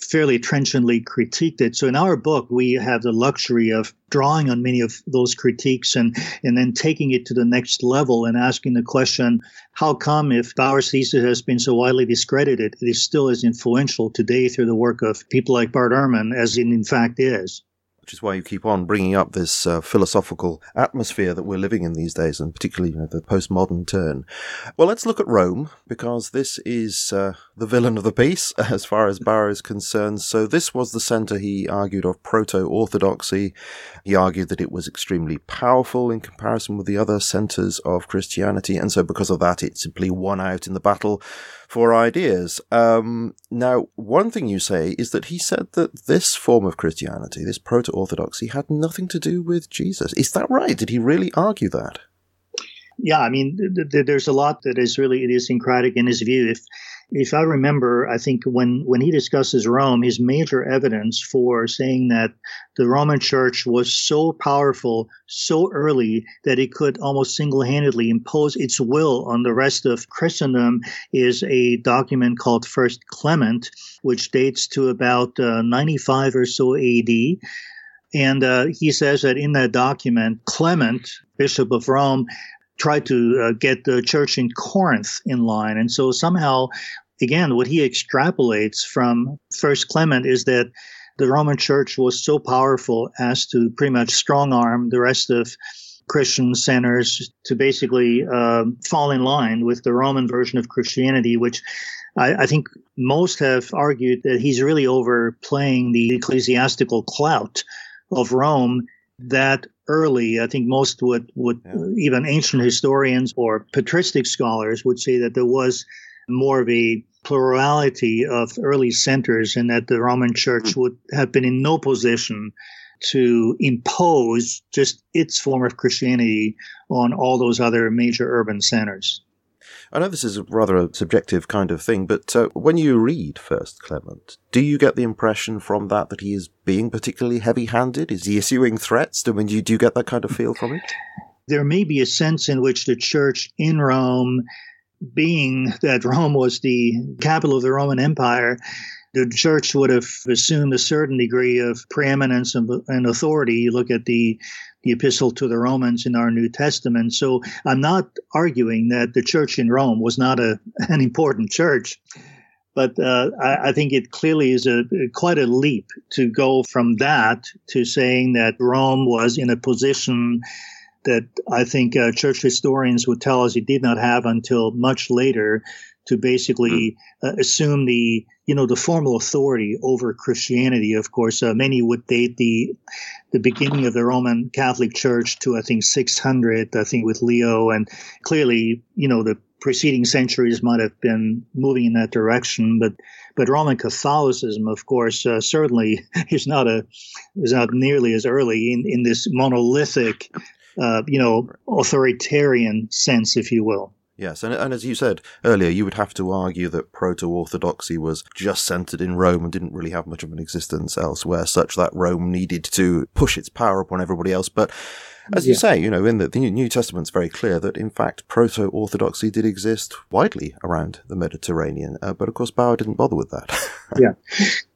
fairly trenchantly critiqued it. So in our book, we have the luxury of drawing on many of those critiques and, and then taking it to the next level and asking the question, how come if Bauer's thesis has been so widely discredited, it is still as influential today through the work of people like Bart Ehrman as it in fact is? which is why you keep on bringing up this uh, philosophical atmosphere that we're living in these days, and particularly you know, the postmodern turn. Well, let's look at Rome because this is uh, the villain of the piece as far as Bauer is concerned. So this was the center he argued of proto-orthodoxy. He argued that it was extremely powerful in comparison with the other centers of Christianity, and so because of that, it simply won out in the battle for ideas. Um, now, one thing you say is that he said that this form of Christianity, this proto orthodoxy, had nothing to do with Jesus. Is that right? Did he really argue that? Yeah, I mean, th- th- there's a lot that is really idiosyncratic in his view. If if I remember, I think when, when he discusses Rome, his major evidence for saying that the Roman church was so powerful so early that it could almost single handedly impose its will on the rest of Christendom is a document called First Clement, which dates to about uh, 95 or so AD. And uh, he says that in that document, Clement, Bishop of Rome, tried to uh, get the church in Corinth in line. And so somehow, again, what he extrapolates from First Clement is that the Roman church was so powerful as to pretty much strong arm the rest of Christian centers to basically uh, fall in line with the Roman version of Christianity, which I, I, think most have argued that he's really overplaying the ecclesiastical clout of Rome that early. I think most would, would yeah. even ancient historians or patristic scholars would say that there was more of a plurality of early centers and that the Roman Church would have been in no position to impose just its form of Christianity on all those other major urban centers. I know this is rather a subjective kind of thing, but uh, when you read First Clement, do you get the impression from that that he is being particularly heavy-handed? Is he issuing threats? I mean, do you, do you get that kind of feel from it? There may be a sense in which the church in Rome, being that Rome was the capital of the Roman Empire, the church would have assumed a certain degree of preeminence and authority. You look at the the epistle to the Romans in our New Testament. So I'm not arguing that the church in Rome was not a, an important church, but uh, I, I, think it clearly is a quite a leap to go from that to saying that Rome was in a position that I think uh, church historians would tell us it did not have until much later to basically hmm. uh, assume the you know the formal authority over Christianity. Of course, uh, many would date the the beginning of the Roman Catholic Church to I think 600. I think with Leo, and clearly you know the preceding centuries might have been moving in that direction, but but Roman Catholicism, of course, uh, certainly is not a is not nearly as early in in this monolithic. Uh, you know, authoritarian sense, if you will. Yes, and, and as you said earlier, you would have to argue that proto orthodoxy was just centered in Rome and didn't really have much of an existence elsewhere, such that Rome needed to push its power upon everybody else. But as yeah. you say, you know, in the, the New Testament's very clear that in fact proto-orthodoxy did exist widely around the Mediterranean, uh, but of course Bauer didn't bother with that. yeah.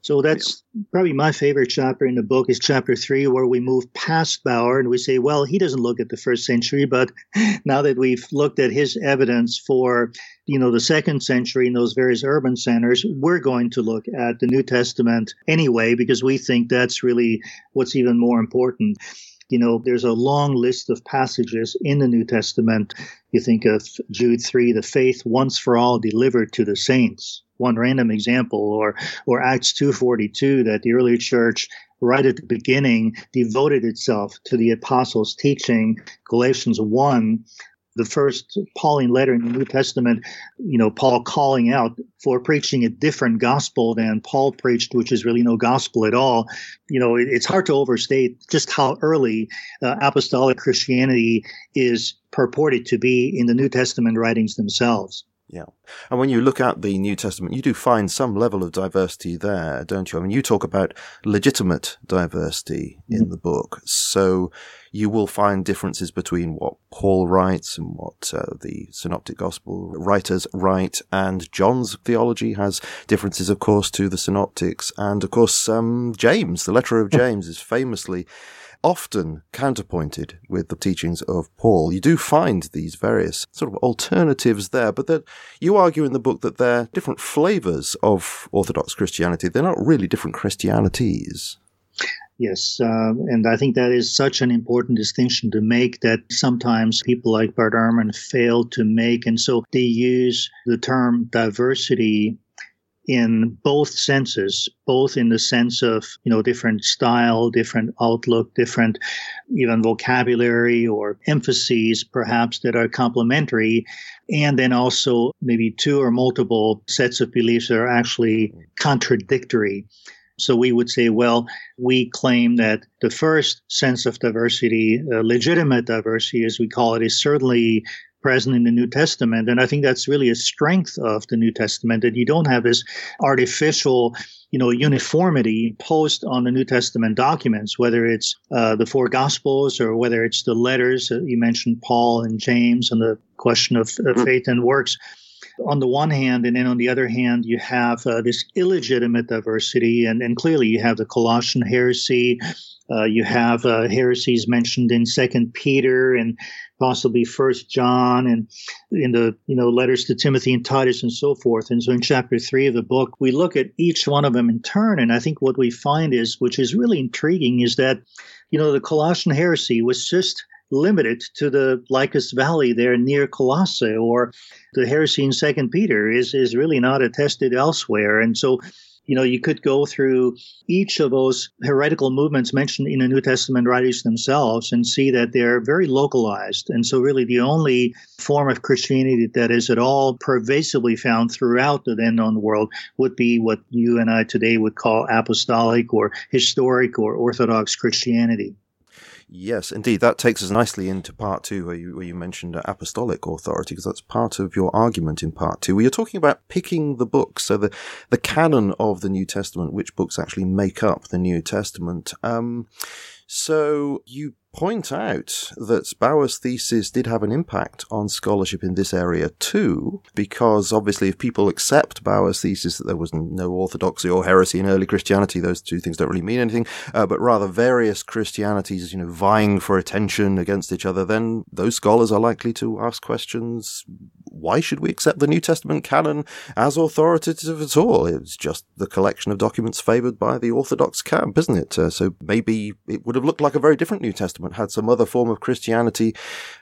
So that's probably my favorite chapter in the book is chapter three, where we move past Bauer and we say, well, he doesn't look at the first century, but now that we've looked at his evidence for, you know, the second century in those various urban centers, we're going to look at the New Testament anyway, because we think that's really what's even more important you know, there's a long list of passages in the New Testament. You think of Jude 3, the faith once for all delivered to the saints. One random example, or, or Acts 2.42, that the early church right at the beginning devoted itself to the apostles' teaching. Galatians 1, the first Pauline letter in the New Testament, you know, Paul calling out for preaching a different gospel than Paul preached, which is really no gospel at all. You know, it, it's hard to overstate just how early uh, apostolic Christianity is purported to be in the New Testament writings themselves. Yeah. And when you look at the New Testament, you do find some level of diversity there, don't you? I mean, you talk about legitimate diversity mm-hmm. in the book. So you will find differences between what Paul writes and what uh, the Synoptic Gospel writers write. And John's theology has differences, of course, to the Synoptics. And of course, um, James, the letter of James is famously often counterpointed with the teachings of Paul. You do find these various sort of alternatives there, but that you argue in the book that they're different flavors of Orthodox Christianity. They're not really different Christianities. Yes, uh, and I think that is such an important distinction to make that sometimes people like Bart Ehrman fail to make. And so they use the term diversity in both senses, both in the sense of, you know, different style, different outlook, different even vocabulary or emphases perhaps that are complementary. And then also maybe two or multiple sets of beliefs that are actually contradictory. So we would say, well, we claim that the first sense of diversity, uh, legitimate diversity as we call it, is certainly present in the New Testament. And I think that's really a strength of the New Testament that you don't have this artificial, you know, uniformity imposed on the New Testament documents, whether it's uh, the four Gospels or whether it's the letters. Uh, you mentioned Paul and James and the question of uh, faith and works on the one hand, and then on the other hand, you have uh, this illegitimate diversity, and, and clearly you have the Colossian heresy. Uh, you have uh, heresies mentioned in Second Peter and possibly First John, and in the you know letters to Timothy and Titus and so forth. And so in chapter three of the book, we look at each one of them in turn, and I think what we find is, which is really intriguing, is that you know the Colossian heresy was just limited to the Lycus Valley there near Colossae, or the heresy in Second Peter is is really not attested elsewhere. And so, you know, you could go through each of those heretical movements mentioned in the New Testament writings themselves and see that they're very localized. And so, really, the only form of Christianity that is at all pervasively found throughout the then known world would be what you and I today would call apostolic or historic or Orthodox Christianity. Yes, indeed. That takes us nicely into part two, where you, where you mentioned apostolic authority, because that's part of your argument in part two, where you're talking about picking the books, so the, the canon of the New Testament, which books actually make up the New Testament. Um, so you point out that Bauer's thesis did have an impact on scholarship in this area too, because obviously if people accept Bauer's thesis that there was no orthodoxy or heresy in early Christianity, those two things don't really mean anything, uh, but rather various Christianities, you know, vying for attention against each other, then those scholars are likely to ask questions, why should we accept the New Testament canon as authoritative at all? It's just the collection of documents favored by the Orthodox camp, isn't it? Uh, so maybe it would have looked like a very different New Testament had some other form of Christianity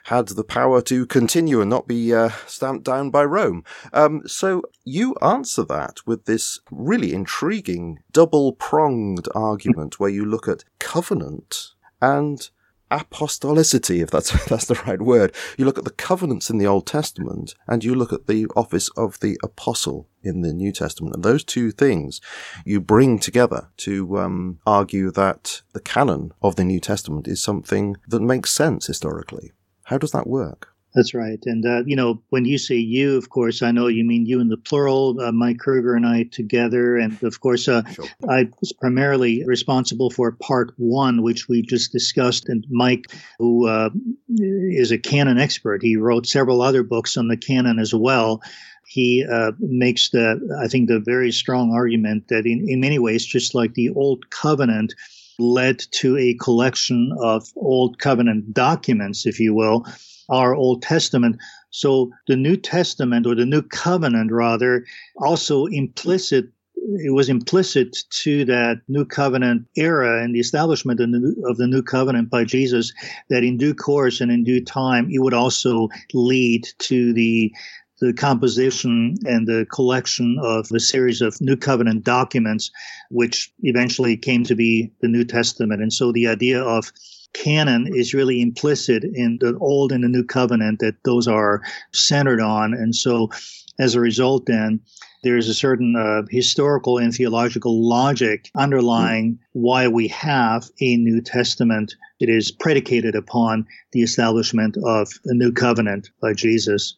had the power to continue and not be uh, stamped down by Rome. Um, so you answer that with this really intriguing double pronged argument where you look at covenant and apostolicity, if that's that's the right word. You look at the covenants in the Old Testament, and you look at the office of the apostle in the New Testament, and those two things you bring together to um, argue that the canon of the New Testament is something that makes sense historically. How does that work? That's right. And, uh, you know, when you say you, of course, I know you mean you in the plural, uh, Mike Kruger and I together. And of course, uh, sure. I was primarily responsible for part one, which we just discussed. And Mike, who uh, is a canon expert, he wrote several other books on the canon as well. He uh, makes the, I think, the very strong argument that in, in many ways, just like the Old Covenant, led to a collection of Old Covenant documents, if you will, our Old Testament. So the New Testament or the New Covenant rather also implicit it was implicit to that new covenant era and the establishment of the, new, of the new covenant by Jesus that in due course and in due time it would also lead to the the composition and the collection of a series of New Covenant documents, which eventually came to be the New Testament. And so the idea of canon is really implicit in the Old and the New Covenant that those are centered on. And so, as a result, then, there's a certain uh, historical and theological logic underlying why we have a New Testament. It is predicated upon the establishment of a New Covenant by Jesus.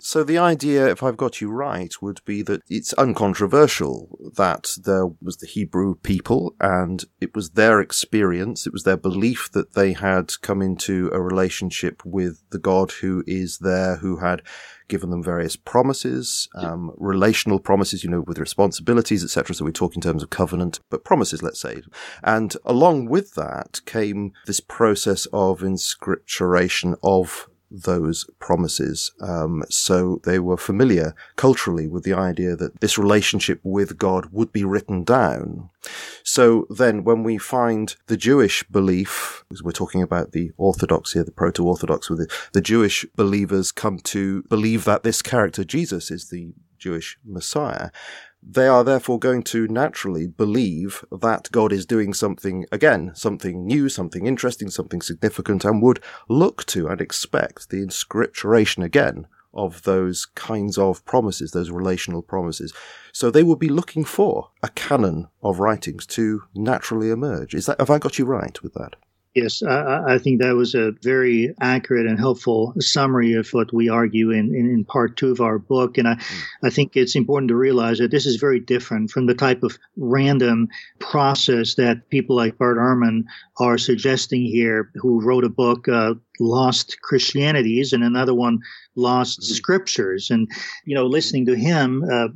So the idea, if I've got you right, would be that it's uncontroversial that there was the Hebrew people and it was their experience, it was their belief that they had come into a relationship with the God who is there, who had given them various promises, um, relational promises, you know, with responsibilities, etc. So we talk in terms of covenant, but promises, let's say. And along with that came this process of inscripturation of those promises. Um, so they were familiar culturally with the idea that this relationship with God would be written down. So then when we find the Jewish belief, as we're talking about the Orthodox here, the proto-Orthodox with it, the Jewish believers come to believe that this character, Jesus, is the Jewish Messiah. They are therefore going to naturally believe that God is doing something again, something new, something interesting, something significant, and would look to and expect the inscripturation again of those kinds of promises, those relational promises. So they would be looking for a canon of writings to naturally emerge. Is that, have I got you right with that? Yes, I, I, think that was a very accurate and helpful summary of what we argue in, in, in part two of our book. And I. I think it's important to realize that this is very different from the type of random process that people like Bart Ehrman are suggesting here, who wrote a book, uh, Lost Christianities, and another one, Lost mm-hmm. Scriptures. And, you know, listening to him, uh,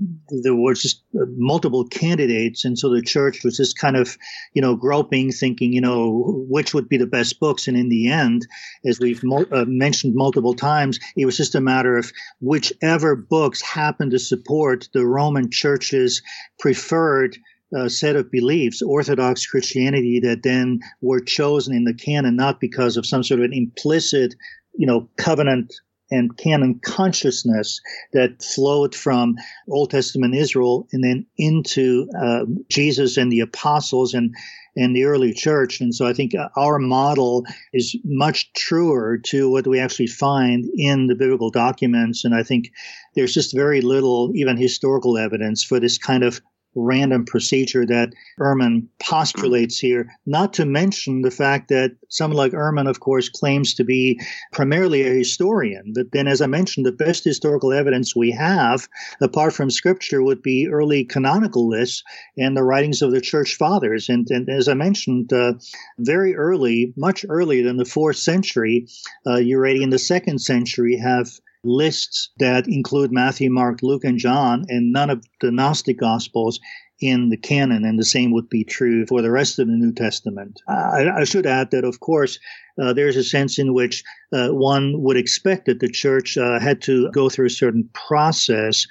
there was just uh, multiple candidates. And so the church was just kind of, you know, groping, thinking, you know, which would be the best books. And in the end, as we've mo- uh, mentioned multiple times, it was just a matter of whichever books happened to support the Roman church's preferred uh, set of beliefs, Orthodox Christianity, that then were chosen in the canon not because of some sort of an implicit, you know, covenant and canon consciousness that flowed from Old Testament Israel and then into uh, Jesus and the apostles and and the early church. And so I think our model is much truer to what we actually find in the biblical documents. And I think there's just very little, even historical evidence for this kind of random procedure that Ehrman postulates here, not to mention the fact that someone like Ehrman, of course, claims to be primarily a historian. But then, as I mentioned, the best historical evidence we have, apart from scripture, would be early canonical lists and the writings of the church fathers. And, and as I mentioned, uh, very early, much earlier than the fourth century, uh, in the second century have lists that include Matthew, Mark, Luke, and John, and none of the Gnostic Gospels in the canon, and the same would be true for the rest of the New Testament. I, I should add that, of course, uh, there's a sense in which uh, one would expect that the church uh, had to go through a certain process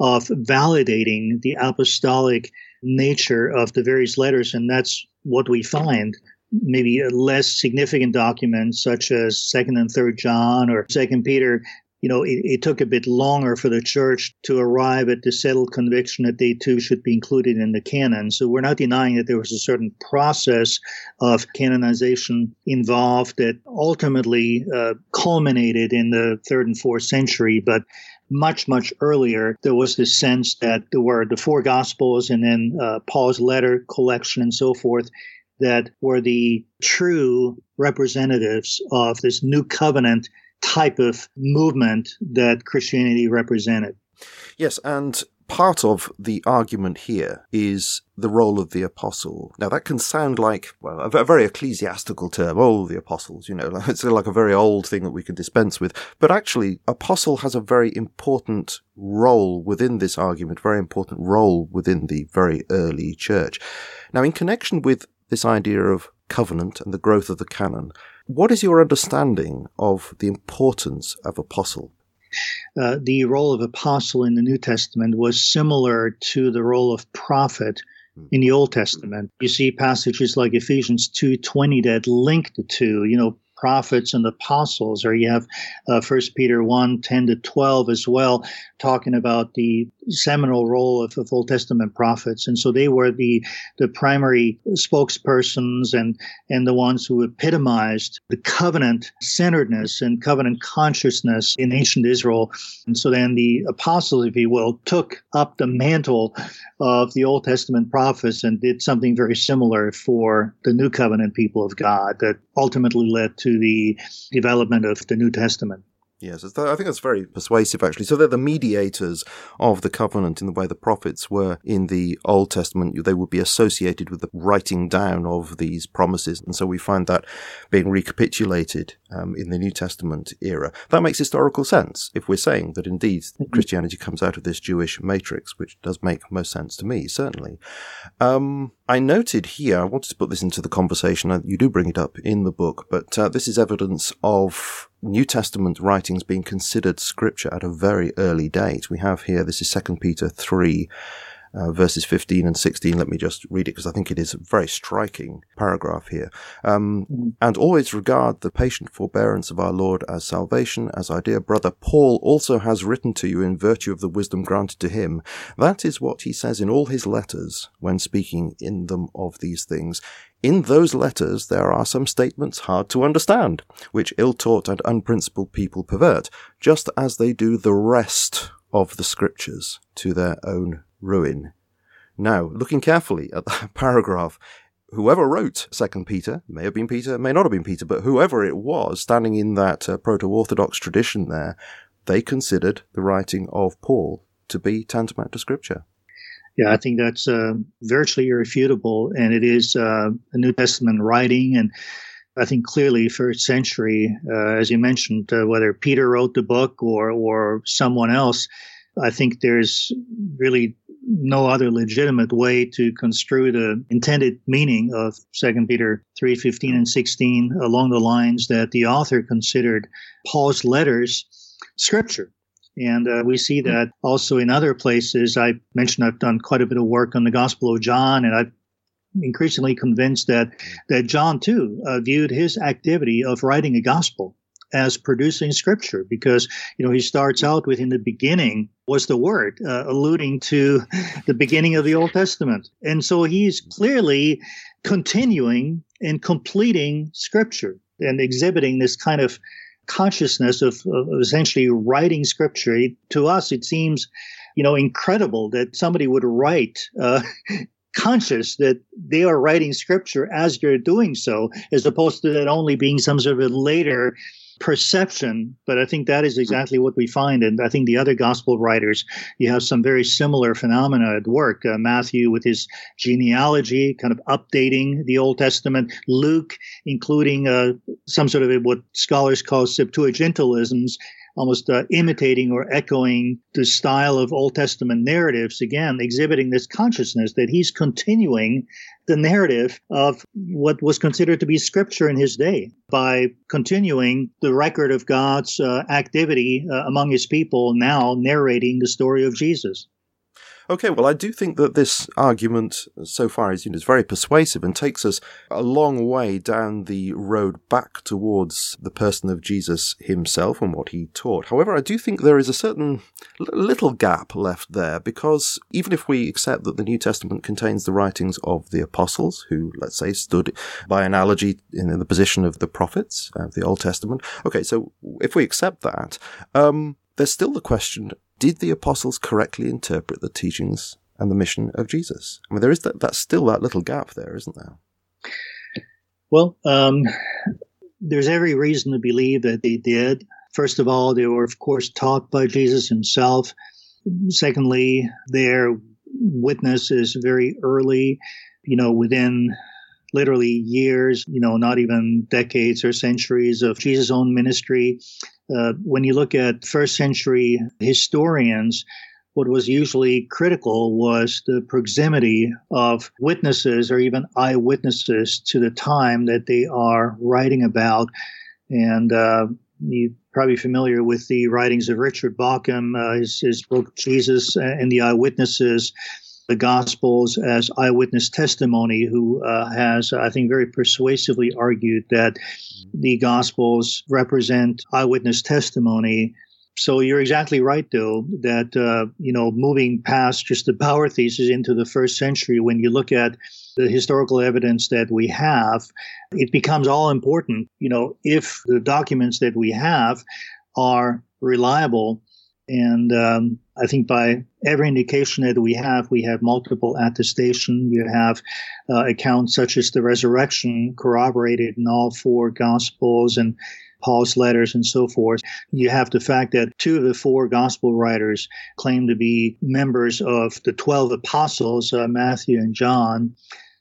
of validating the apostolic nature of the various letters, and that's what we find maybe less significant documents such as second and third john or second peter you know, it, it, took a bit longer for the church to arrive at the settled conviction that they too should be included in the canon. So we're not denying that there was a certain process of canonization involved that ultimately uh, culminated in the third and fourth century, but much, much earlier, there was this sense that there were the four gospels and then uh, Paul's letter collection and so forth that were the true representatives of this new covenant type of movement that Christianity represented. Yes, and part of the argument here is the role of the apostle. Now that can sound like, well, a very ecclesiastical term. Oh, the apostles, you know, it's like a very old thing that we can dispense with. But actually, apostle has a very important role within this argument, very important role within the very early church. Now, in connection with this idea of covenant and the growth of the canon, what is your understanding of the importance of apostle? Uh, the role of apostle in the New Testament was similar to the role of prophet hmm. in the Old Testament. You see passages like Ephesians 2:20 that link the two. You know, prophets and apostles, or you have uh, First Peter 1 10 to 12 as well, talking about the seminal role of, of Old Testament prophets. And so they were the, the primary spokespersons and, and the ones who epitomized the covenant centeredness and covenant consciousness in ancient Israel. And so then the apostles, if you will, took up the mantle of the Old Testament prophets and did something very similar for the New Covenant people of God that ultimately led to the development of the New Testament. Yes, I think that's very persuasive, actually. So they're the mediators of the covenant in the way the prophets were in the Old Testament. They would be associated with the writing down of these promises. And so we find that being recapitulated um, in the New Testament era. That makes historical sense if we're saying that indeed mm-hmm. Christianity comes out of this Jewish matrix, which does make most sense to me, certainly. Um, I noted here, I wanted to put this into the conversation. You do bring it up in the book, but uh, this is evidence of New Testament writings being considered scripture at a very early date. We have here, this is 2 Peter 3, uh, verses 15 and 16. Let me just read it because I think it is a very striking paragraph here. Um, mm-hmm. and always regard the patient forbearance of our Lord as salvation, as our dear brother Paul also has written to you in virtue of the wisdom granted to him. That is what he says in all his letters when speaking in them of these things. In those letters, there are some statements hard to understand, which ill-taught and unprincipled people pervert, just as they do the rest of the scriptures to their own ruin. Now, looking carefully at that paragraph, whoever wrote Second Peter may have been Peter, may not have been Peter, but whoever it was standing in that uh, proto-orthodox tradition there, they considered the writing of Paul to be tantamount to Scripture. Yeah, I think that's uh, virtually irrefutable, and it is uh, a New Testament writing, and I think clearly first century, uh, as you mentioned, uh, whether Peter wrote the book or or someone else, I think there's really no other legitimate way to construe the intended meaning of 2 Peter 3 15 and 16 along the lines that the author considered Paul's letters scripture. And uh, we see that also in other places. I mentioned I've done quite a bit of work on the Gospel of John, and I've increasingly convinced that that John too uh, viewed his activity of writing a gospel as producing scripture because you know he starts out with in the beginning was the word uh, alluding to the beginning of the old testament. And so he's clearly continuing and completing scripture and exhibiting this kind of consciousness of, of essentially writing scripture. To us it seems you know incredible that somebody would write uh, conscious that they are writing scripture as they're doing so, as opposed to that only being some sort of a later perception, but I think that is exactly what we find. And I think the other gospel writers, you have some very similar phenomena at work. Uh, Matthew with his genealogy, kind of updating the Old Testament. Luke, including uh, some sort of what scholars call Septuagintalisms, almost uh, imitating or echoing the style of Old Testament narratives, again, exhibiting this consciousness that he's continuing the narrative of what was considered to be scripture in his day by continuing the record of God's uh, activity uh, among his people, now narrating the story of Jesus. Okay, well, I do think that this argument, so far as you know, is very persuasive and takes us a long way down the road back towards the person of Jesus himself and what he taught. However, I do think there is a certain little gap left there because even if we accept that the New Testament contains the writings of the apostles, who, let's say, stood by analogy in the position of the prophets of the Old Testament, okay, so if we accept that, um, there's still the question did the apostles correctly interpret the teachings and the mission of Jesus? I mean, there is that, that's still that little gap there, isn't there? Well, um, there's every reason to believe that they did. First of all, they were, of course, taught by Jesus himself. Secondly, their witness is very early, you know, within literally years, you know, not even decades or centuries of Jesus' own ministry. Uh, when you look at first century historians, what was usually critical was the proximity of witnesses or even eyewitnesses to the time that they are writing about. And uh, you're probably familiar with the writings of Richard Bauckham, uh, his, his book Jesus and the Eyewitnesses the Gospels as eyewitness testimony, who uh, has, I think, very persuasively argued that the Gospels represent eyewitness testimony. So you're exactly right, though, that, uh, you know, moving past just the Bauer thesis into the first century, when you look at the historical evidence that we have, it becomes all important. You know, if the documents that we have are reliable, and um, I think by every indication that we have, we have multiple attestation. You have uh, accounts such as the resurrection corroborated in all four gospels and Paul's letters and so forth. You have the fact that two of the four gospel writers claim to be members of the 12 apostles, uh, Matthew and John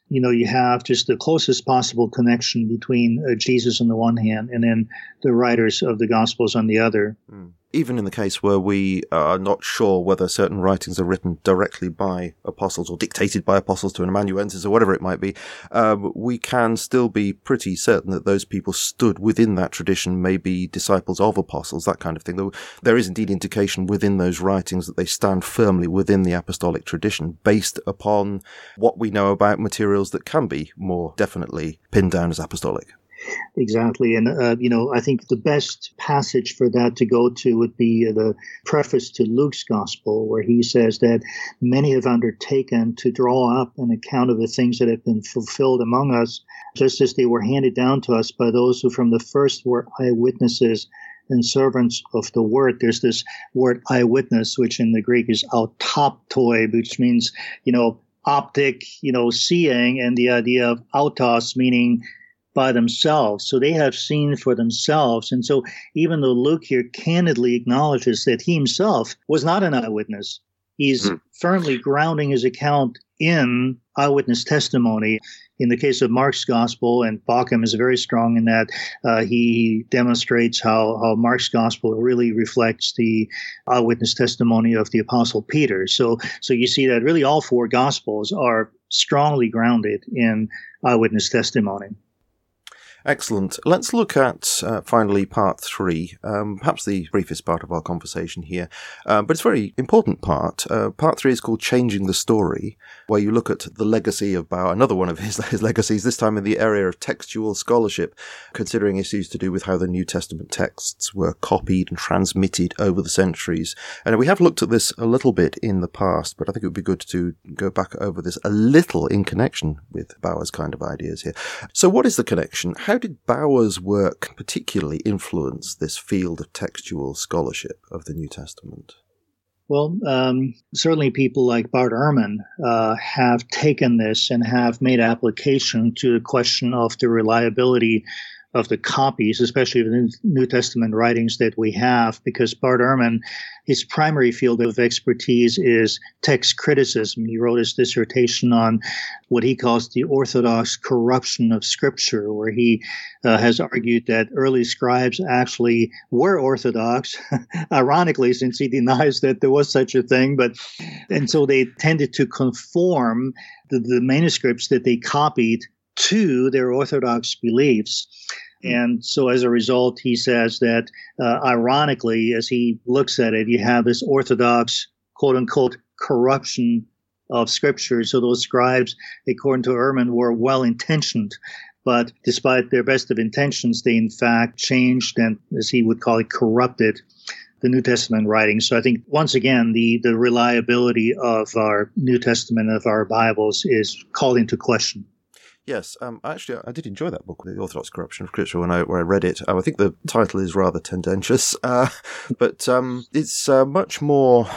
you know, you have just the closest possible connection between uh, Jesus on the one hand and then the writers of the Gospels on the other. Mm even in the case where we are not sure whether certain writings are written directly by apostles or dictated by apostles to an amanuensis or whatever it might be, um, we can still be pretty certain that those people stood within that tradition, maybe disciples of apostles, that kind of thing. There is indeed indication within those writings that they stand firmly within the apostolic tradition based upon what we know about materials that can be more definitely pinned down as apostolic. Exactly. And, uh, you know, I think the best passage for that to go to would be the preface to Luke's gospel, where he says that many have undertaken to draw up an account of the things that have been fulfilled among us, just as they were handed down to us by those who from the first were eyewitnesses and servants of the word. There's this word eyewitness, which in the Greek is autoptoi, which means, you know, optic, you know, seeing, and the idea of autos, meaning by themselves. So they have seen for themselves. And so even though Luke here candidly acknowledges that he himself was not an eyewitness, he's mm. firmly grounding his account in eyewitness testimony. In the case of Mark's gospel, and Bauckham is very strong in that, uh, he demonstrates how, how Mark's gospel really reflects the eyewitness testimony of the apostle Peter. So, so you see that really all four gospels are strongly grounded in eyewitness testimony. Excellent. Let's look at uh, finally part three, um, perhaps the briefest part of our conversation here, uh, but it's a very important part. Uh, part three is called Changing the Story, where you look at the legacy of Bauer, another one of his, his legacies, this time in the area of textual scholarship, considering issues to do with how the New Testament texts were copied and transmitted over the centuries. And we have looked at this a little bit in the past, but I think it would be good to go back over this a little in connection with Bauer's kind of ideas here. So what is the connection? How how did Bauer's work particularly influence this field of textual scholarship of the New Testament? Well, um, certainly people like Bart Ehrman uh, have taken this and have made application to the question of the reliability of the copies, especially of the New Testament writings that we have, because Bart Ehrman, his primary field of expertise is text criticism. He wrote his dissertation on what he calls the orthodox corruption of Scripture, where he uh, has argued that early scribes actually were orthodox, ironically, since he denies that there was such a thing. But and so they tended to conform the, the manuscripts that they copied to their orthodox beliefs. And so as a result, he says that, uh, ironically, as he looks at it, you have this orthodox, quote unquote, corruption of scripture. So those scribes, according to Ehrman, were well intentioned. But despite their best of intentions, they in fact changed and, as he would call it, corrupted the New Testament writings. So I think once again, the, the reliability of our New Testament, of our Bibles is called into question. Yes, um, actually, I did enjoy that book, The Orthodox Corruption of Scripture, when I, when I read it. Um, I think the title is rather tendentious, uh, but um, it's uh, much more.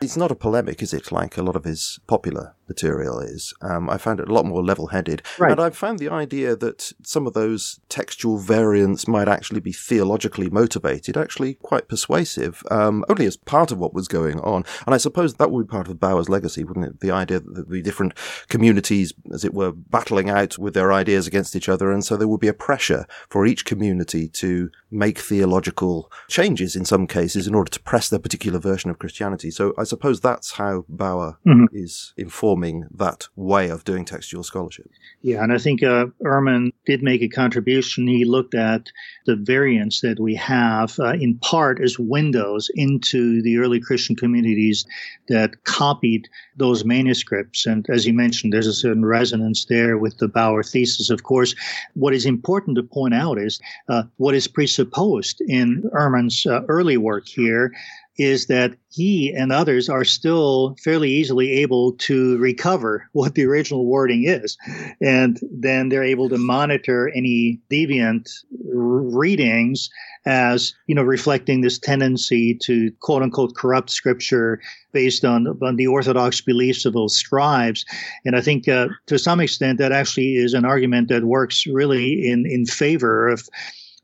It's not a polemic, is it? Like a lot of his popular material is. Um, I found it a lot more level headed. Right. And I found the idea that some of those textual variants might actually be theologically motivated actually quite persuasive, um, only as part of what was going on. And I suppose that would be part of Bauer's legacy, wouldn't it? The idea that the different communities, as it were, battling out with their ideas against each other. And so there would be a pressure for each community to make theological changes in some cases in order to press their particular version of Christianity. So I suppose that's how Bauer mm-hmm. is informed that way of doing textual scholarship. Yeah, and I think uh, Ehrman did make a contribution. He looked at the variants that we have uh, in part as windows into the early Christian communities that copied those manuscripts. And as you mentioned, there's a certain resonance there with the Bauer thesis. Of course, what is important to point out is uh, what is presupposed in Ehrman's uh, early work here is that he and others are still fairly easily able to recover what the original wording is. And then they're able to monitor any deviant readings as, you know, reflecting this tendency to quote unquote corrupt scripture based on, on the orthodox beliefs of those scribes. And I think uh, to some extent that actually is an argument that works really in, in favor of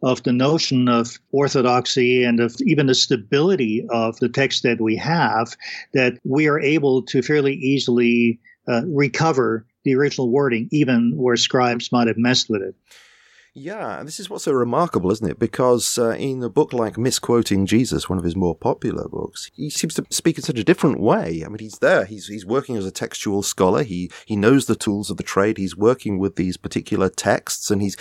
of the notion of orthodoxy and of even the stability of the text that we have, that we are able to fairly easily uh, recover the original wording, even where scribes might have messed with it. Yeah, this is what's so remarkable, isn't it? Because uh, in a book like Misquoting Jesus, one of his more popular books, he seems to speak in such a different way. I mean, he's there. He's he's working as a textual scholar. He he knows the tools of the trade. He's working with these particular texts, and he's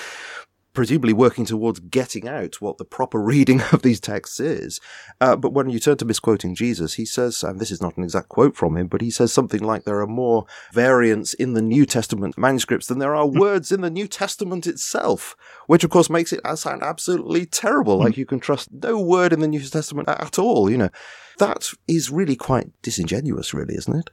presumably working towards getting out what the proper reading of these texts is. Uh, but when you turn to misquoting Jesus, he says, and this is not an exact quote from him, but he says something like there are more variants in the New Testament manuscripts than there are hmm. words in the New Testament itself, which of course makes it sound absolutely terrible. Like you can trust no word in the New Testament at all, you know. That is really quite disingenuous, really, isn't it?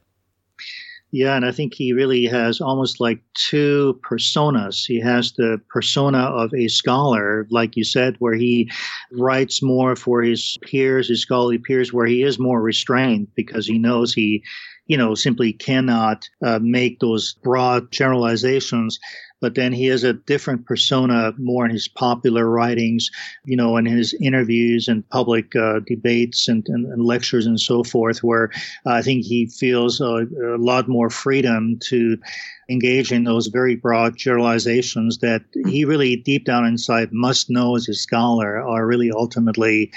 Yeah, and I think he really has almost like two personas. He has the persona of a scholar, like you said, where he writes more for his peers, his scholarly peers, where he is more restrained because he knows he, you know, simply cannot uh, make those broad generalizations but then he has a different persona more in his popular writings, you know, in his interviews and public uh, debates and, and, and, lectures and so forth, where I think he feels a, a lot more freedom to engage in those very broad generalizations that he really deep down inside must know as a scholar are really ultimately,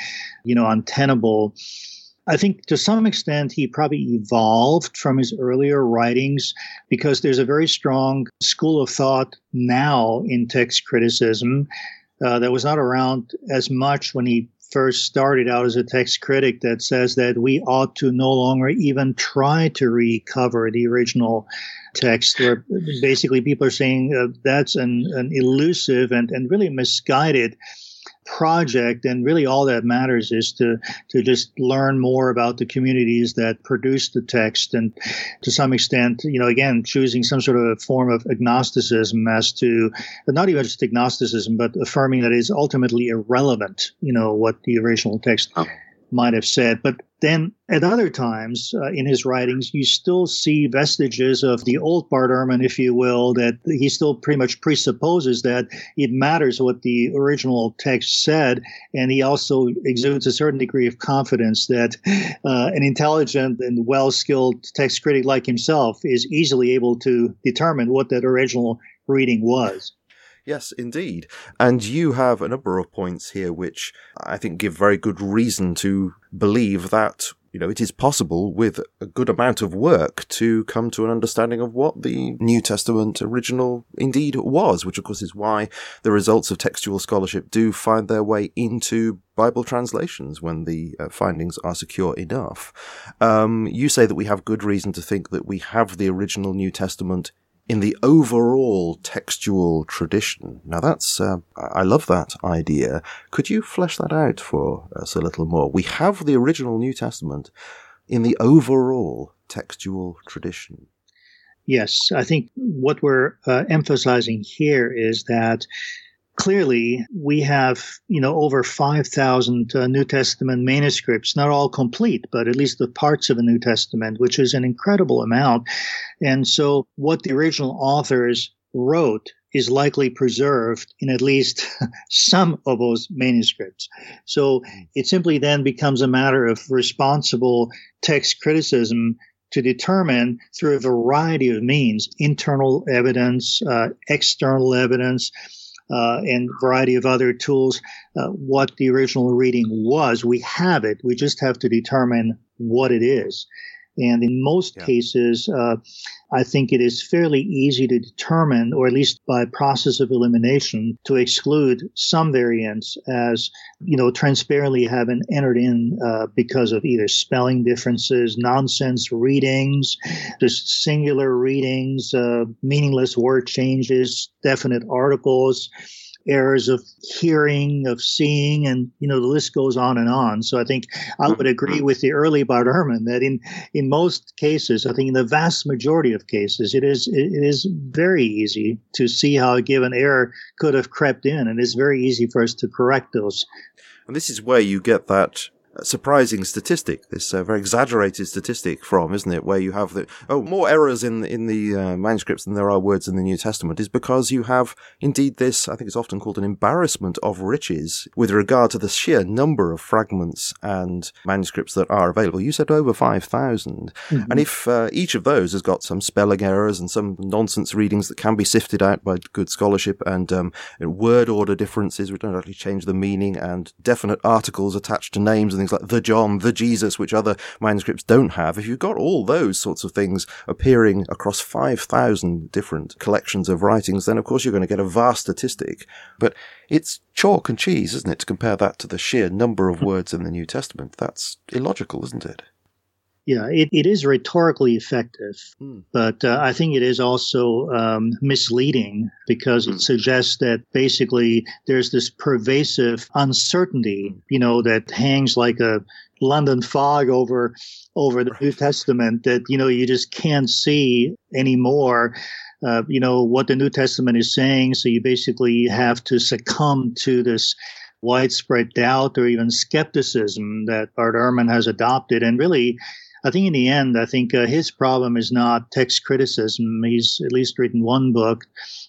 you know, untenable I think to some extent he probably evolved from his earlier writings because there's a very strong school of thought now in text criticism uh, that was not around as much when he first started out as a text critic that says that we ought to no longer even try to recover the original text where basically people are saying uh, that's an, an elusive and, and really misguided project and really all that matters is to to just learn more about the communities that produce the text and to some extent you know again choosing some sort of form of agnosticism as to not even just agnosticism but affirming that it is ultimately irrelevant you know what the original text oh might have said. But then at other times uh, in his writings, you still see vestiges of the old Bart Ehrman, if you will, that he still pretty much presupposes that it matters what the original text said. And he also exudes a certain degree of confidence that uh, an intelligent and well skilled text critic like himself is easily able to determine what that original reading was. Yes, indeed. And you have a number of points here which I think give very good reason to believe that, you know, it is possible with a good amount of work to come to an understanding of what the New Testament original indeed was, which of course is why the results of textual scholarship do find their way into Bible translations when the uh, findings are secure enough. Um, you say that we have good reason to think that we have the original New Testament in the overall textual tradition. Now that's, uh, I love that idea. Could you flesh that out for us a little more? We have the original New Testament in the overall textual tradition. Yes, I think what we're uh, emphasizing here is that clearly we have you know over 5000 uh, new testament manuscripts not all complete but at least the parts of the new testament which is an incredible amount and so what the original authors wrote is likely preserved in at least some of those manuscripts. So it simply then becomes a matter of responsible text criticism to determine through a variety of means internal evidence, uh, external evidence, uh, and variety of other tools uh, what the original reading was. We have it. We just have to determine what it is. And in most yeah. cases, uh, I think it is fairly easy to determine, or at least by process of elimination, to exclude some variants as, you know, transparently having entered in uh, because of either spelling differences, nonsense readings, just singular readings, uh, meaningless word changes, definite articles errors of hearing, of seeing, and you know the list goes on and on. So I think I would mm-hmm. agree with the early Bart Ehrman that in in most cases, I think in the vast majority of cases, it is it is very easy to see how a given error could have crept in, and it's very easy for us to correct those. And this is where you get that surprising statistic, this uh, very exaggerated statistic from, isn't it? Where you have the oh more errors in in the uh, manuscripts than there are words in the New Testament is because you have indeed this. I think it's often called an embarrassment of riches with regard to the sheer number of fragments and manuscripts that are available. You said over five thousand, mm mm-hmm. and if uh, each of those has got some spelling errors and some nonsense readings that can be sifted out by good scholarship and um, word order differences, which don't actually change the meaning, and definite articles attached to names and things like the John, the Jesus, which other manuscripts don't have, if you've got all those sorts of things appearing across 5,000 different collections of writings, then of course you're going to get a vast statistic. But it's chalk and cheese, isn't it, to compare that to the sheer number of hmm. words in the New Testament? That's illogical, isn't it? Yeah, it, it is rhetorically effective, hmm. but uh, I think it is also um, misleading because it hmm. suggests that basically there's this pervasive uncertainty, hmm. you know, that hangs like a London fog over over the New Testament that you know you just can't see anymore. Uh, you know what the New Testament is saying, so you basically have to succumb to this widespread doubt or even skepticism that Bart Ehrman has adopted, and really I think in the end, I think uh, his problem is not text criticism. He's at least written one book,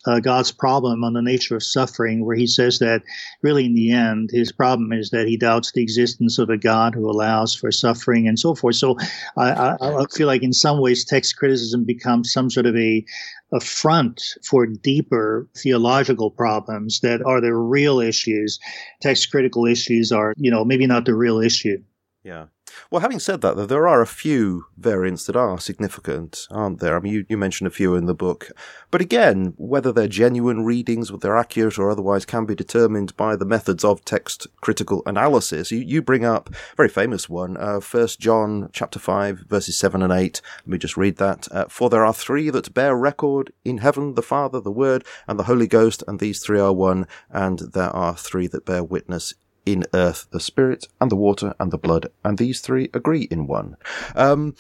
uh, God's Problem on the Nature of Suffering, where he says that really in the end, his problem is that he doubts the existence of a God who allows for suffering and so forth. So I, I, I feel like in some ways, text criticism becomes some sort of a, a front for deeper theological problems that are the real issues. Text critical issues are, you know, maybe not the real issue. Yeah. Well, having said that, though, there are a few variants that are significant, aren't there? I mean, you, you mentioned a few in the book. But again, whether they're genuine readings, whether they're accurate or otherwise, can be determined by the methods of text critical analysis. You, you bring up a very famous one, uh, First John chapter 5, verses 7 and 8. Let me just read that. Uh, For there are three that bear record in heaven, the Father, the Word, and the Holy Ghost, and these three are one, and there are three that bear witness in earth the spirit and the water and the blood, and these three agree in one. Um,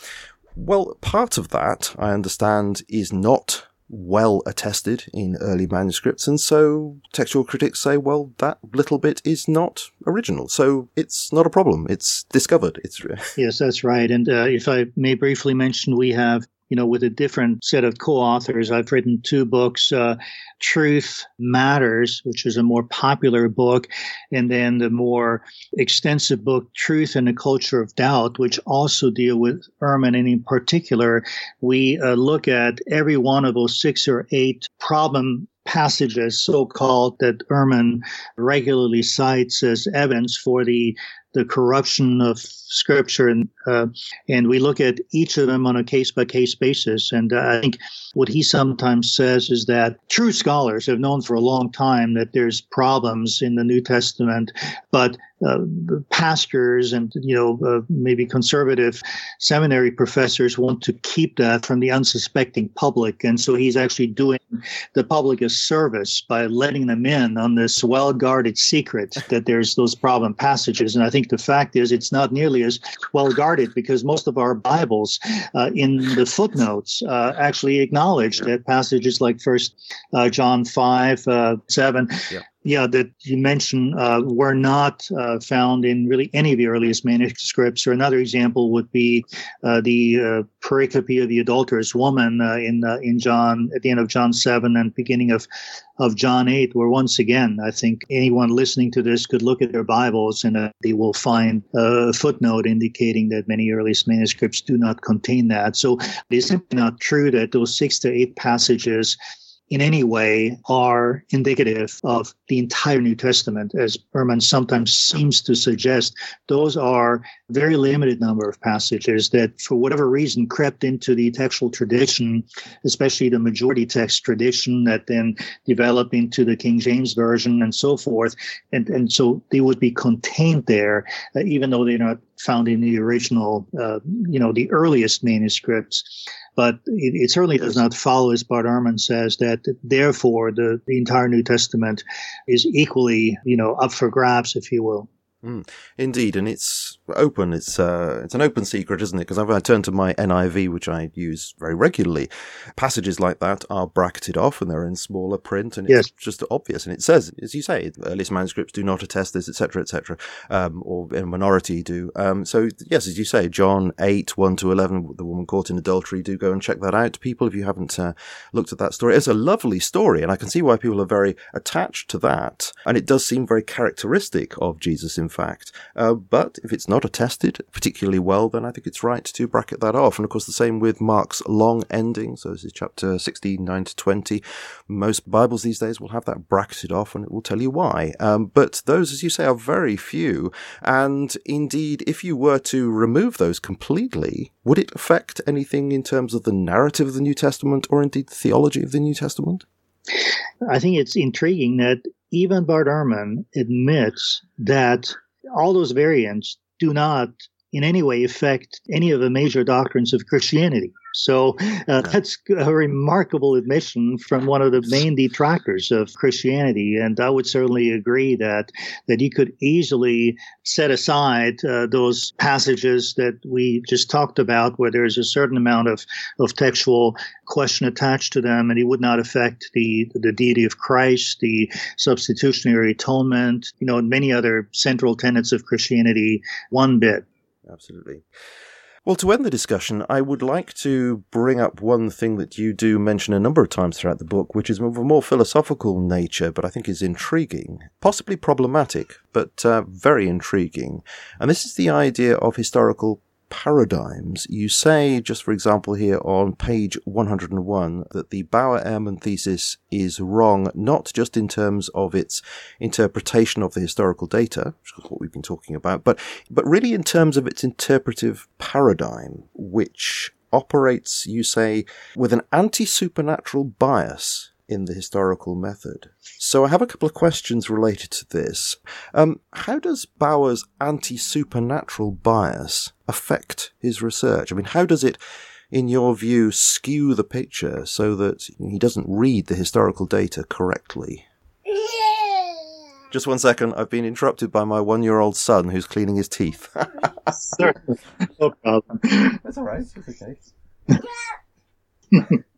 well, part of that, I understand, is not well attested in early manuscripts, and so textual critics say, well, that little bit is not original, so it's not a problem. It's discovered. It's yes, that's right. And uh, if I may briefly mention, we have you know, with a different set of co-authors. I've written two books, uh, Truth Matters, which is a more popular book, and then the more extensive book, Truth and the Culture of Doubt, which also deal with Ehrman. And in particular, we uh, look at every one of those six or eight problem passages, so-called, that Ehrman regularly cites as evidence for the the corruption of scripture and uh, and we look at each of them on a case by case basis. And uh, i think what he sometimes says is that true scholars have known for a long time that there's problems in the new testament but uh, pastors and you know uh, maybe conservative seminary professors want to keep that from the unsuspecting public. And so he's actually doing the public a service by letting them in on this well guarded secret that there's those problem passages. And i think the fact is it's not nearly as well guarded because most of our bibles uh, in the footnotes uh, actually acknowledge that passages like first uh, john 5 uh, 7 yeah yeah, that you mentioned uh, were not uh, found in really any of the earliest manuscripts. Or another example would be uh, the uh, pericope of the adulterous woman uh, in uh, in John at the end of John seven and beginning of of John eight, where once again I think anyone listening to this could look at their Bibles and they will find a footnote indicating that many earliest manuscripts do not contain that. So it is simply not true that those six to eight passages in any way are indicative of the entire New Testament, as Ehrman sometimes seems to suggest. Those are very limited number of passages that, for whatever reason, crept into the textual tradition, especially the majority text tradition that then developed into the King James Version and so forth. And, and so they would be contained there, uh, even though they're not found in the original, uh, you know, the earliest manuscripts. But it, it, certainly does not follow, as Bart Ehrman says, that therefore the, the entire New Testament is equally, you know, up for grabs, if you will. Mm, indeed, and it's open. It's uh, it's an open secret, isn't it? Because I turn to my NIV, which I use very regularly, passages like that are bracketed off and they're in smaller print, and it's yes. just obvious. And it says, as you say, earliest manuscripts do not attest this, etc., etc., um, or in minority do. Um, so yes, as you say, John eight one to eleven, the woman caught in adultery. Do go and check that out, people, if you haven't uh, looked at that story. It's a lovely story, and I can see why people are very attached to that, and it does seem very characteristic of Jesus in fact. Uh, but if it's not attested particularly well, then I think it's right to bracket that off. And of course, the same with Mark's long ending. So this is chapter 16, 9 to 20. Most Bibles these days will have that bracketed off and it will tell you why. Um, but those, as you say, are very few. And indeed, if you were to remove those completely, would it affect anything in terms of the narrative of the New Testament or indeed the theology of the New Testament? I think it's intriguing that even Bart Ehrman admits that all those variants do not in any way affect any of the major doctrines of Christianity. So uh, that's a remarkable admission from one of the main detractors of Christianity, and I would certainly agree that that he could easily set aside uh, those passages that we just talked about, where there's a certain amount of of textual question attached to them, and he would not affect the the deity of Christ, the substitutionary atonement, you know, and many other central tenets of Christianity one bit. Absolutely. Well, to end the discussion, I would like to bring up one thing that you do mention a number of times throughout the book, which is of a more philosophical nature, but I think is intriguing, possibly problematic, but uh, very intriguing. And this is the idea of historical paradigms. You say, just for example, here on page 101, that the Bauer Ehrman thesis is wrong, not just in terms of its interpretation of the historical data, which is what we've been talking about, but, but really in terms of its interpretive paradigm, which operates, you say, with an anti-supernatural bias in the historical method. So I have a couple of questions related to this. Um, how does Bauer's anti-supernatural bias affect his research? I mean, how does it, in your view, skew the picture so that he doesn't read the historical data correctly? Just one second. I've been interrupted by my one-year-old son who's cleaning his teeth. Sorry. No problem. That's all right. It's okay.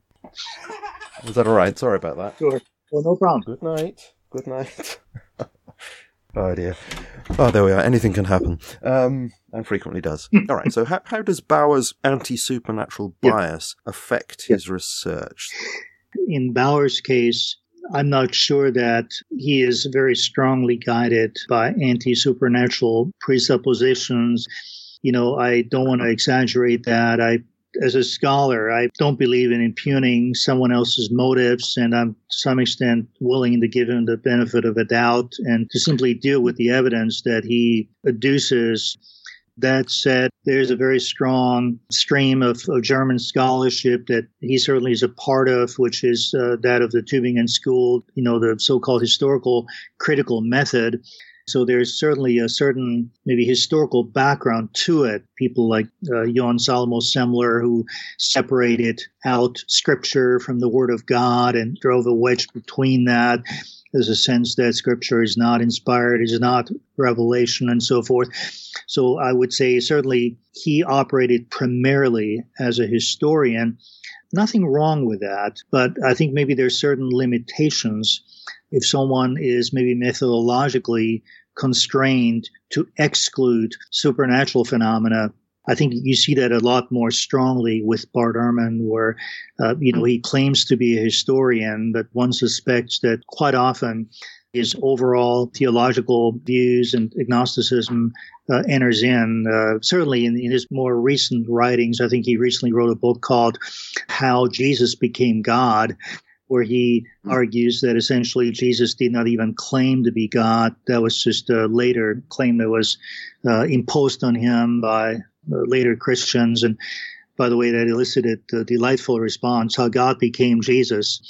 Is that all right? Sorry about that. Sure. Well, no problem. Good night. Good night. oh dear. Oh, there we are. Anything can happen, um, and frequently does. all right. So, how, how does Bauer's anti-supernatural bias yeah. affect his research? In Bauer's case, I'm not sure that he is very strongly guided by anti supernatural presuppositions. You know, I don't want to exaggerate that. I as a scholar, I don't believe in impugning someone else's motives, and I'm to some extent willing to give him the benefit of a doubt and to simply deal with the evidence that he adduces. That said, there's a very strong stream of, of German scholarship that he certainly is a part of, which is uh, that of the Tübingen School, you know, the so called historical critical method. So there's certainly a certain maybe historical background to it. People like uh, Salomo Semler, who separated out scripture from the word of God and drove a wedge between that. There's a sense that scripture is not inspired, is not revelation, and so forth. So I would say certainly he operated primarily as a historian. Nothing wrong with that, but I think maybe there's certain limitations if someone is maybe methodologically constrained to exclude supernatural phenomena. I think you see that a lot more strongly with Bart Ehrman, where uh, you know he claims to be a historian, but one suspects that quite often his overall theological views and agnosticism uh, enters in. Uh, certainly in, in, his more recent writings, I think he recently wrote a book called "How Jesus Became God," where he mm. argues that essentially Jesus did not even claim to be God. That was just a later claim that was uh, imposed on him by uh, later Christians. And by the way, that elicited a delightful response, how God became Jesus.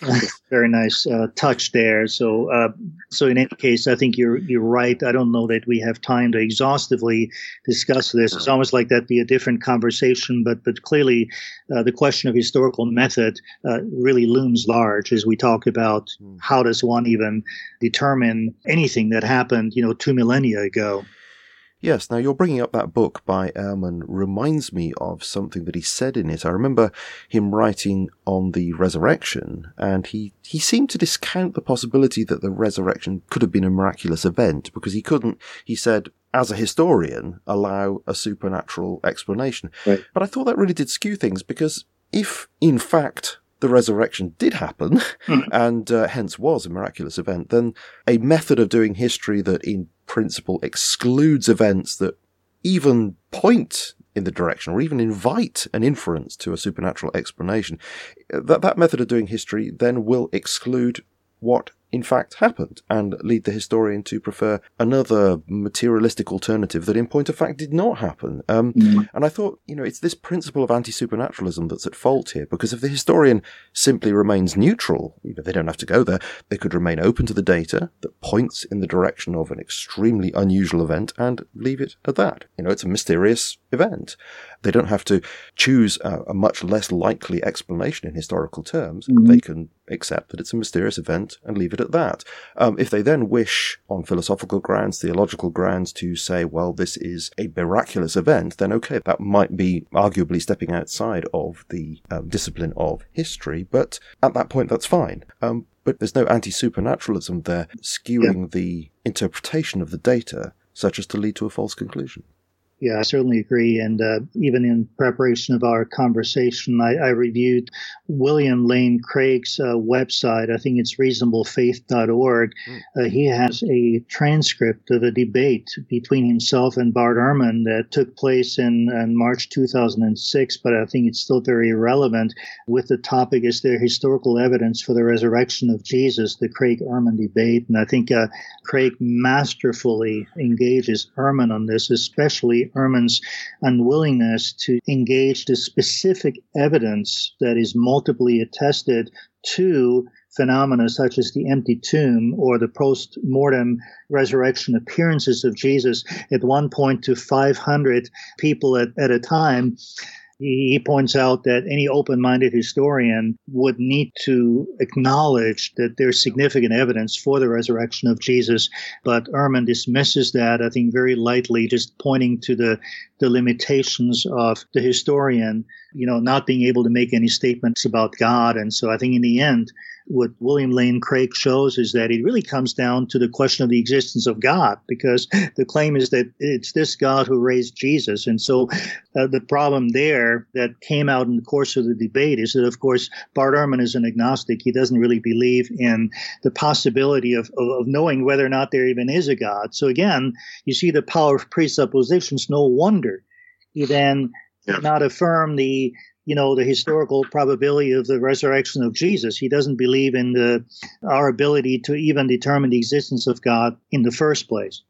Very nice uh, touch there. So, uh, so in any case, I think you're you're right. I don't know that we have time to exhaustively discuss this. It's almost like that'd be a different conversation, but but clearly, uh, the question of historical method uh, really looms large as we talk about hmm. how does one even determine anything that happened, you know, two millennia ago. Yes, now you're bringing up that book by Ehrman reminds me of something that he said in it. I remember him writing on the resurrection, and he, he seemed to discount the possibility that the resurrection could have been a miraculous event because he couldn't, he said, as a historian, allow a supernatural explanation. Right. But I thought that really did skew things because if, in fact, the resurrection did happen mm. and uh, hence was a miraculous event, then a method of doing history that in principle excludes events that even point in the direction or even invite an inference to a supernatural explanation, that, that method of doing history then will exclude what in fact happened and lead the historian to prefer another materialistic alternative that in point of fact did not happen. Um, mm. And I thought, you know, it's this principle of anti-supernaturalism that's at fault here because if the historian simply remains neutral, you know, they don't have to go there. They could remain open to the data that points in the direction of an extremely unusual event and leave it at that. You know, it's a mysterious event. They don't have to choose a, a much less likely explanation in historical terms. Mm-hmm. They can accept that it's a mysterious event and leave it at that. Um, if they then wish, on philosophical grounds, theological grounds, to say, well, this is a miraculous event, then okay, that might be arguably stepping outside of the um, discipline of history, but at that point, that's fine. Um, but there's no anti-supernaturalism there skewing yeah. the interpretation of the data such as to lead to a false conclusion. Yeah, I certainly agree. And uh, even in preparation of our conversation, I, I reviewed William Lane Craig's uh, website. I think it's reasonablefaith.org. Mm. Uh, he has a transcript of a debate between himself and Bart Ehrman that took place in, in March 2006, but I think it's still very relevant with the topic is there historical evidence for the resurrection of Jesus, the Craig Ehrman debate. And I think uh, Craig masterfully engages Ehrman on this, especially Ehrman's unwillingness to engage the specific evidence that is multiply attested to phenomena such as the empty tomb or the post mortem resurrection appearances of Jesus. At one point to 500 people at, at a time he points out that any open-minded historian would need to acknowledge that there's significant evidence for the resurrection of Jesus, but Ehrman dismisses that, I think, very lightly, just pointing to the, the limitations of the historian, you know, not being able to make any statements about God. And so I think in the end, what William Lane Craig shows is that it really comes down to the question of the existence of God, because the claim is that it's this God who raised Jesus. And so uh, the problem there that came out in the course of the debate is that, of course, Bart Ehrman is an agnostic. He doesn't really believe in the possibility of, of, of knowing whether or not there even is a God. So again, you see the power of presuppositions. No wonder he then not affirm the you know, the historical probability of the resurrection of Jesus. He doesn't believe in the, our ability to even determine the existence of God in the first place.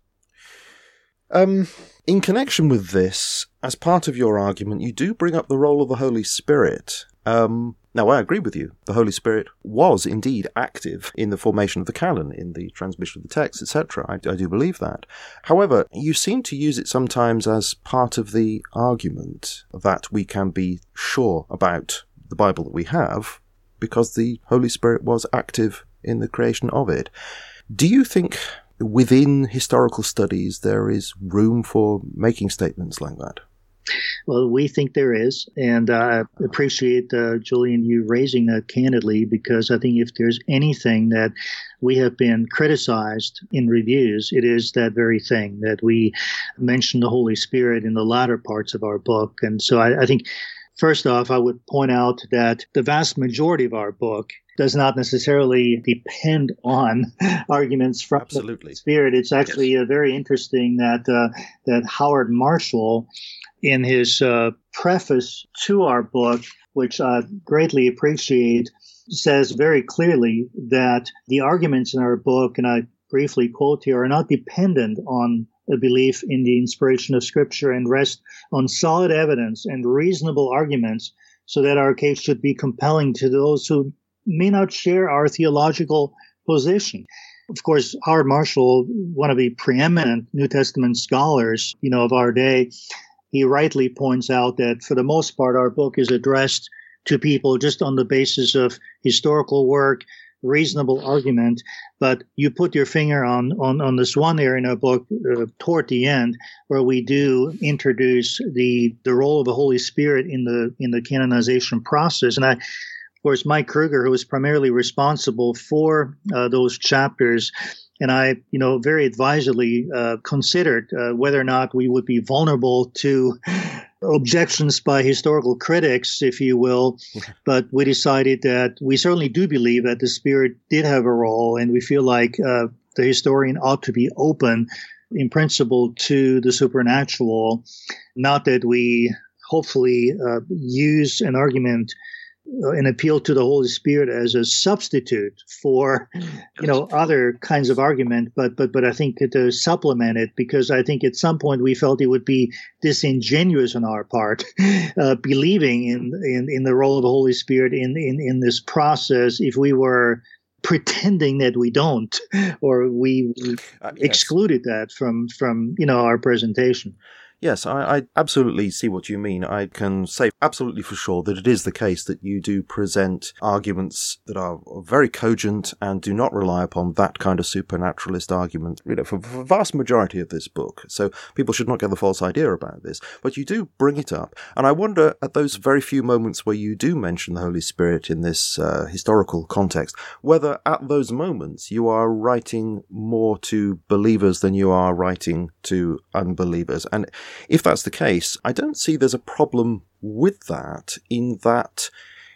Um, in connection with this, as part of your argument, you do bring up the role of the Holy Spirit. Um, now, I agree with you. The Holy Spirit was indeed active in the formation of the canon, in the transmission of the text, etc. I, I, do believe that. However, you seem to use it sometimes as part of the argument that we can be sure about the Bible that we have because the Holy Spirit was active in the creation of it. Do you think within historical studies there is room for making statements like that? Well, we think there is, and I appreciate uh, Julian you raising that candidly because I think if there's anything that we have been criticized in reviews, it is that very thing that we mention the Holy Spirit in the latter parts of our book, and so I, I think. First off, I would point out that the vast majority of our book does not necessarily depend on arguments from Absolutely. the spirit. It's actually yes. uh, very interesting that uh, that Howard Marshall in his uh, preface to our book, which I greatly appreciate, says very clearly that the arguments in our book, and I briefly quote here, are not dependent on a belief in the inspiration of Scripture and rest on solid evidence and reasonable arguments, so that our case should be compelling to those who may not share our theological position. Of course, Howard Marshall, one of the preeminent New Testament scholars, you know, of our day, he rightly points out that for the most part, our book is addressed to people just on the basis of historical work, reasonable argument. But you put your finger on, on, on this one area in our book uh, toward the end where we do introduce the, the role of the Holy Spirit in the, in the canonization process. And I, of course, Mike Kruger, who was primarily responsible for uh, those chapters, and I, you know, very advisedly uh, considered uh, whether or not we would be vulnerable to objections by historical critics, if you will. but we decided that we certainly do believe that the Spirit did have a role, and we feel like uh, the historian ought to be open, in principle, to the supernatural. Not that we hopefully uh, use an argument an appeal to the Holy Spirit as a substitute for, you know, other kinds of argument, but but but I think to supplement it because I think at some point we felt it would be disingenuous on our part, uh, believing in, in in the role of the Holy Spirit in in in this process if we were pretending that we don't or we uh, yes. excluded that from from you know our presentation Yes, I, I, absolutely see what you mean. I can say absolutely for sure that it is the case that you do present arguments that are very cogent and do not rely upon that kind of supernaturalist argument, you know, for, the vast majority of this book. So people should not get the false idea about this. But you do bring it up. And I wonder at those very few moments where you do mention the Holy Spirit in this uh, historical context, whether at those moments you are writing more to believers than you are writing to unbelievers. And if that's the case, I don't see there's a problem with that in that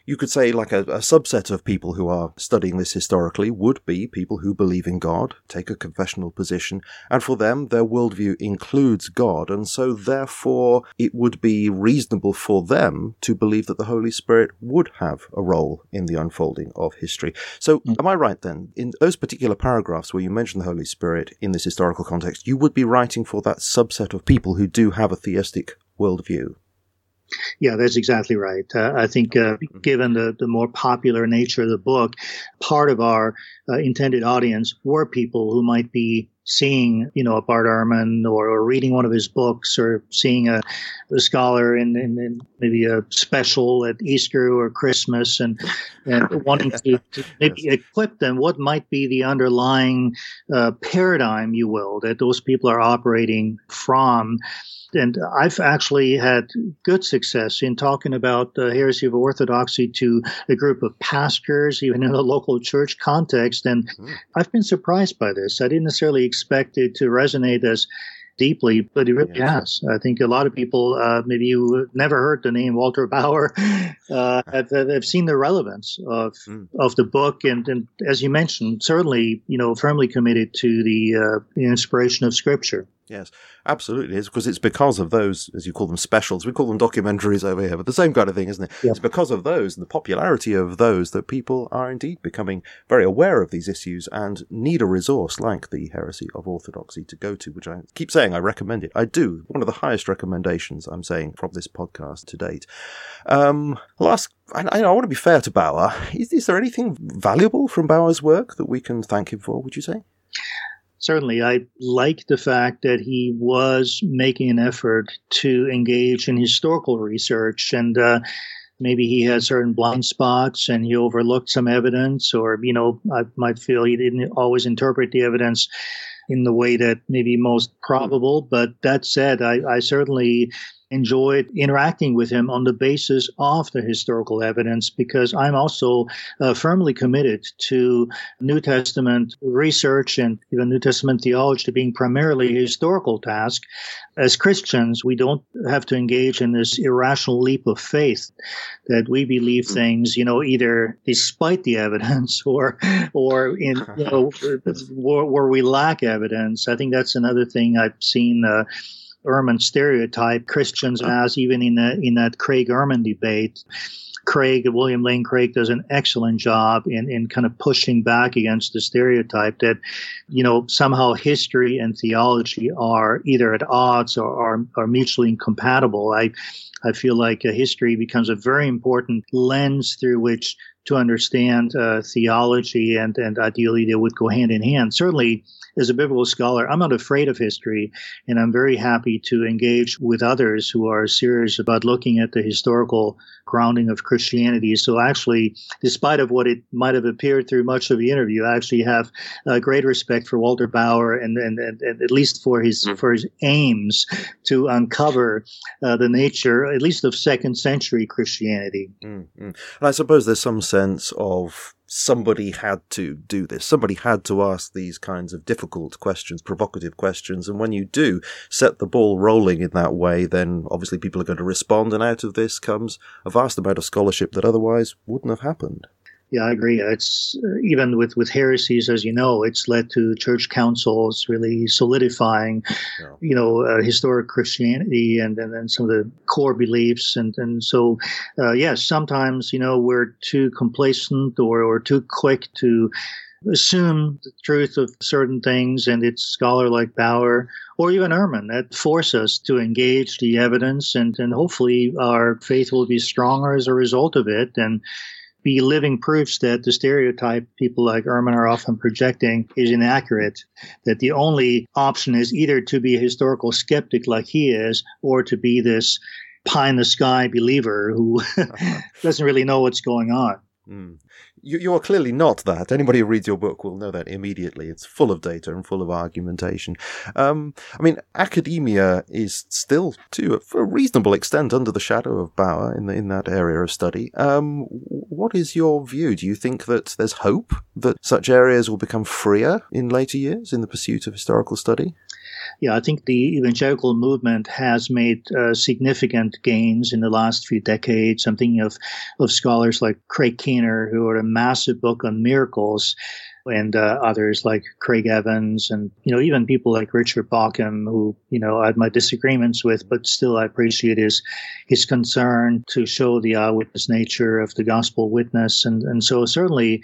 you could say like a, a, subset of people who are studying this historically would be people who believe in God, take a confessional position, and for them their worldview includes God, and so therefore it would be reasonable for them to believe that the Holy Spirit would have a role in the unfolding of history. So mm. am I right then? In those particular paragraphs where you mention the Holy Spirit in this historical context, you would be writing for that subset of people who do have a theistic worldview. Yeah, that's exactly right. Uh, I think, uh, given the, the more popular nature of the book, part of our uh, intended audience were people who might be seeing, you know, a Bart Ehrman or, or reading one of his books or seeing a, a scholar in, in, in, maybe a special at Easter or Christmas and, and wanting to, to maybe yes. equip them what might be the underlying uh, paradigm, you will, that those people are operating from and I've actually had good success in talking about the heresy of orthodoxy to a group of pastors, even in a local church context. And mm. I've been surprised by this. I didn't necessarily expect it to resonate as deeply, but he really yes. has. I think a lot of people, uh, maybe you never heard the name Walter Bauer, uh, have, have, seen the relevance of mm. of the book, and, and as you mentioned, certainly you know firmly committed to the, uh, the inspiration of Scripture. Yes, absolutely. It's because it's because of those, as you call them, specials. We call them documentaries over here, but the same kind of thing, isn't it? Yeah. It's because of those and the popularity of those that people are indeed becoming very aware of these issues and need a resource like the Heresy of Orthodoxy to go to, which I keep saying I recommend it. I do. One of the highest recommendations I'm saying from this podcast to date. Um, I'll ask, I, I want to be fair to Bauer. Is, is there anything valuable from Bauer's work that we can thank him for, would you say? Certainly I like the fact that he was making an effort to engage in historical research and uh, maybe he had certain blind spots and he overlooked some evidence or you know I might feel he didn't always interpret the evidence in the way that maybe most probable. But that said I, I certainly enjoyed interacting with him on the basis of the historical evidence because I'm also uh, firmly committed to New Testament research and even New Testament theology being primarily a historical task. As Christians, we don't have to engage in this irrational leap of faith that we believe hmm. things, you know, either despite the evidence or, or in, you know, where, where we lack evidence. I think that's another thing I've seen, uh, Ehrman stereotype Christians uh-huh. as, even in, the, in that Craig Ehrman debate. Craig, William Lane Craig does an excellent job in, in kind of pushing back against the stereotype that, you know, somehow history and theology are either at odds or are, are mutually incompatible. I, I feel like history becomes a very important lens through which to understand uh, theology, and, and ideally they would go hand in hand. Certainly, as a biblical scholar, I'm not afraid of history, and I'm very happy to engage with others who are serious about looking at the historical grounding of Christianity. So actually, despite of what it might have appeared through much of the interview, I actually have uh, great respect for Walter Bauer and, and, and, and at least for his mm. for his aims to uncover uh, the nature, at least of second century Christianity. Mm-hmm. And I suppose there's some sense of somebody had to do this. Somebody had to ask these kinds of difficult questions, provocative questions. And when you do set the ball rolling in that way, then obviously people are going to respond. And out of this comes a vast amount of scholarship that otherwise wouldn't have happened. Yeah, I agree. It's uh, even with, with heresies, as you know, it's led to church councils really solidifying, yeah. you know, uh, historic Christianity and, and then some of the core beliefs. And, and so, uh, yes, sometimes, you know, we're too complacent or, or too quick to assume the truth of certain things. And it's scholar like Bauer or even Ehrman that force us to engage the evidence and, and hopefully our faith will be stronger as a result of it. And, be living proofs that the stereotype people like Ehrman are often projecting is inaccurate. That the only option is either to be a historical skeptic like he is, or to be this pie in the sky believer who uh-huh. doesn't really know what's going on. Mm. You, you are clearly not that. Anybody who reads your book will know that immediately. It's full of data and full of argumentation. Um, I mean, academia is still, to a reasonable extent, under the shadow of Bauer in the, in that area of study. Um, what is your view? Do you think that there's hope that such areas will become freer in later years in the pursuit of historical study? Yeah, I think the evangelical movement has made uh, significant gains in the last few decades. I'm thinking of, of scholars like Craig Keener, who wrote a massive book on miracles, and uh, others like Craig Evans, and you know even people like Richard Bauckham, who you know I had my disagreements with, but still I appreciate his his concern to show the eyewitness nature of the gospel witness, and and so certainly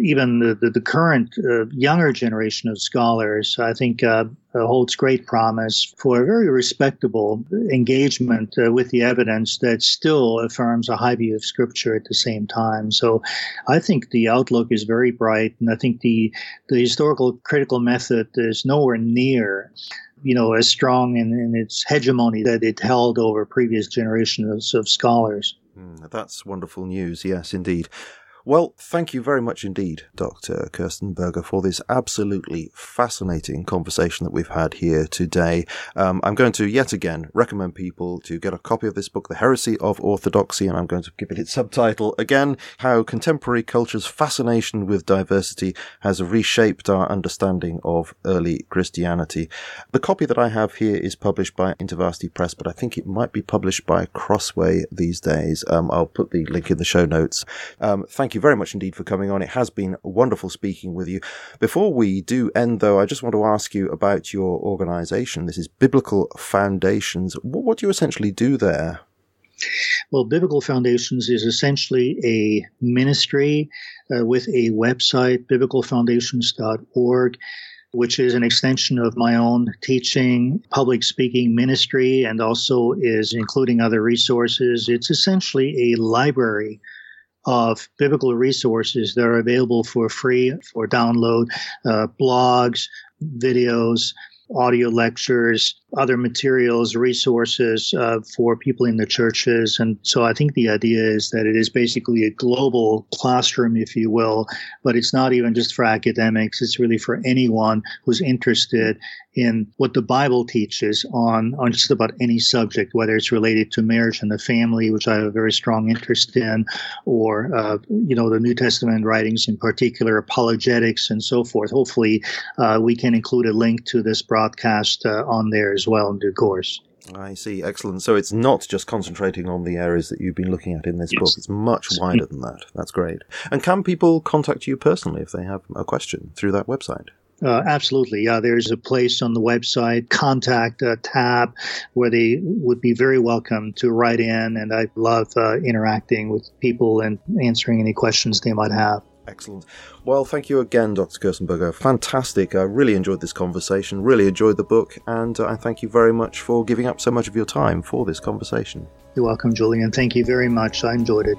even the, the, the current uh, younger generation of scholars, I think, uh, uh, holds great promise for a very respectable engagement uh, with the evidence that still affirms a high view of Scripture at the same time. So, I think the outlook is very bright, and I think the the historical critical method is nowhere near you know, as strong in, in, its hegemony that it held over previous generations of, scholars. Mm, that's wonderful news. Yes, indeed. Well, thank you very much indeed, Dr. Köstenberger, for this absolutely fascinating conversation that we've had here today. Um, I'm going to yet again recommend people to get a copy of this book, The Heresy of Orthodoxy, and I'm going to give it its subtitle again, How Contemporary Culture's Fascination with Diversity Has Reshaped Our Understanding of Early Christianity. The copy that I have here is published by InterVarsity Press, but I think it might be published by Crossway these days. Um, I'll put the link in the show notes. Um, thank thank you very much indeed for coming on. It has been wonderful speaking with you. Before we do end, though, I just want to ask you about your organization. This is Biblical Foundations. What, what do you essentially do there? Well, Biblical Foundations is essentially a ministry uh, with a website, biblicalfoundations.org, which is an extension of my own teaching, public speaking ministry, and also is including other resources. It's essentially a library of biblical resources that are available for free for download, uh, blogs, videos, audio lectures, other materials, resources uh, for people in the churches. And so I think the idea is that it is basically a global classroom, if you will, but it's not even just for academics. It's really for anyone who's interested in what the Bible teaches on, on just about any subject, whether it's related to marriage and the family, which I have a very strong interest in, or, uh, you know, the New Testament writings in particular, apologetics and so forth. Hopefully, uh, we can include a link to this broadcast uh, on there as well in due course. I see. Excellent. So it's not just concentrating on the areas that you've been looking at in this yes. book. It's much wider than that. That's great. And can people contact you personally if they have a question through that website? Uh, absolutely. Yeah, there's a place on the website, contact uh, tab, where they would be very welcome to write in. And I love uh, interacting with people and answering any questions they might have. Excellent. Well, thank you again, Dr. Köstenberger. Fantastic. I really enjoyed this conversation, really enjoyed the book, and uh, I thank you very much for giving up so much of your time for this conversation. You're welcome, Julian. Thank you very much. I enjoyed it.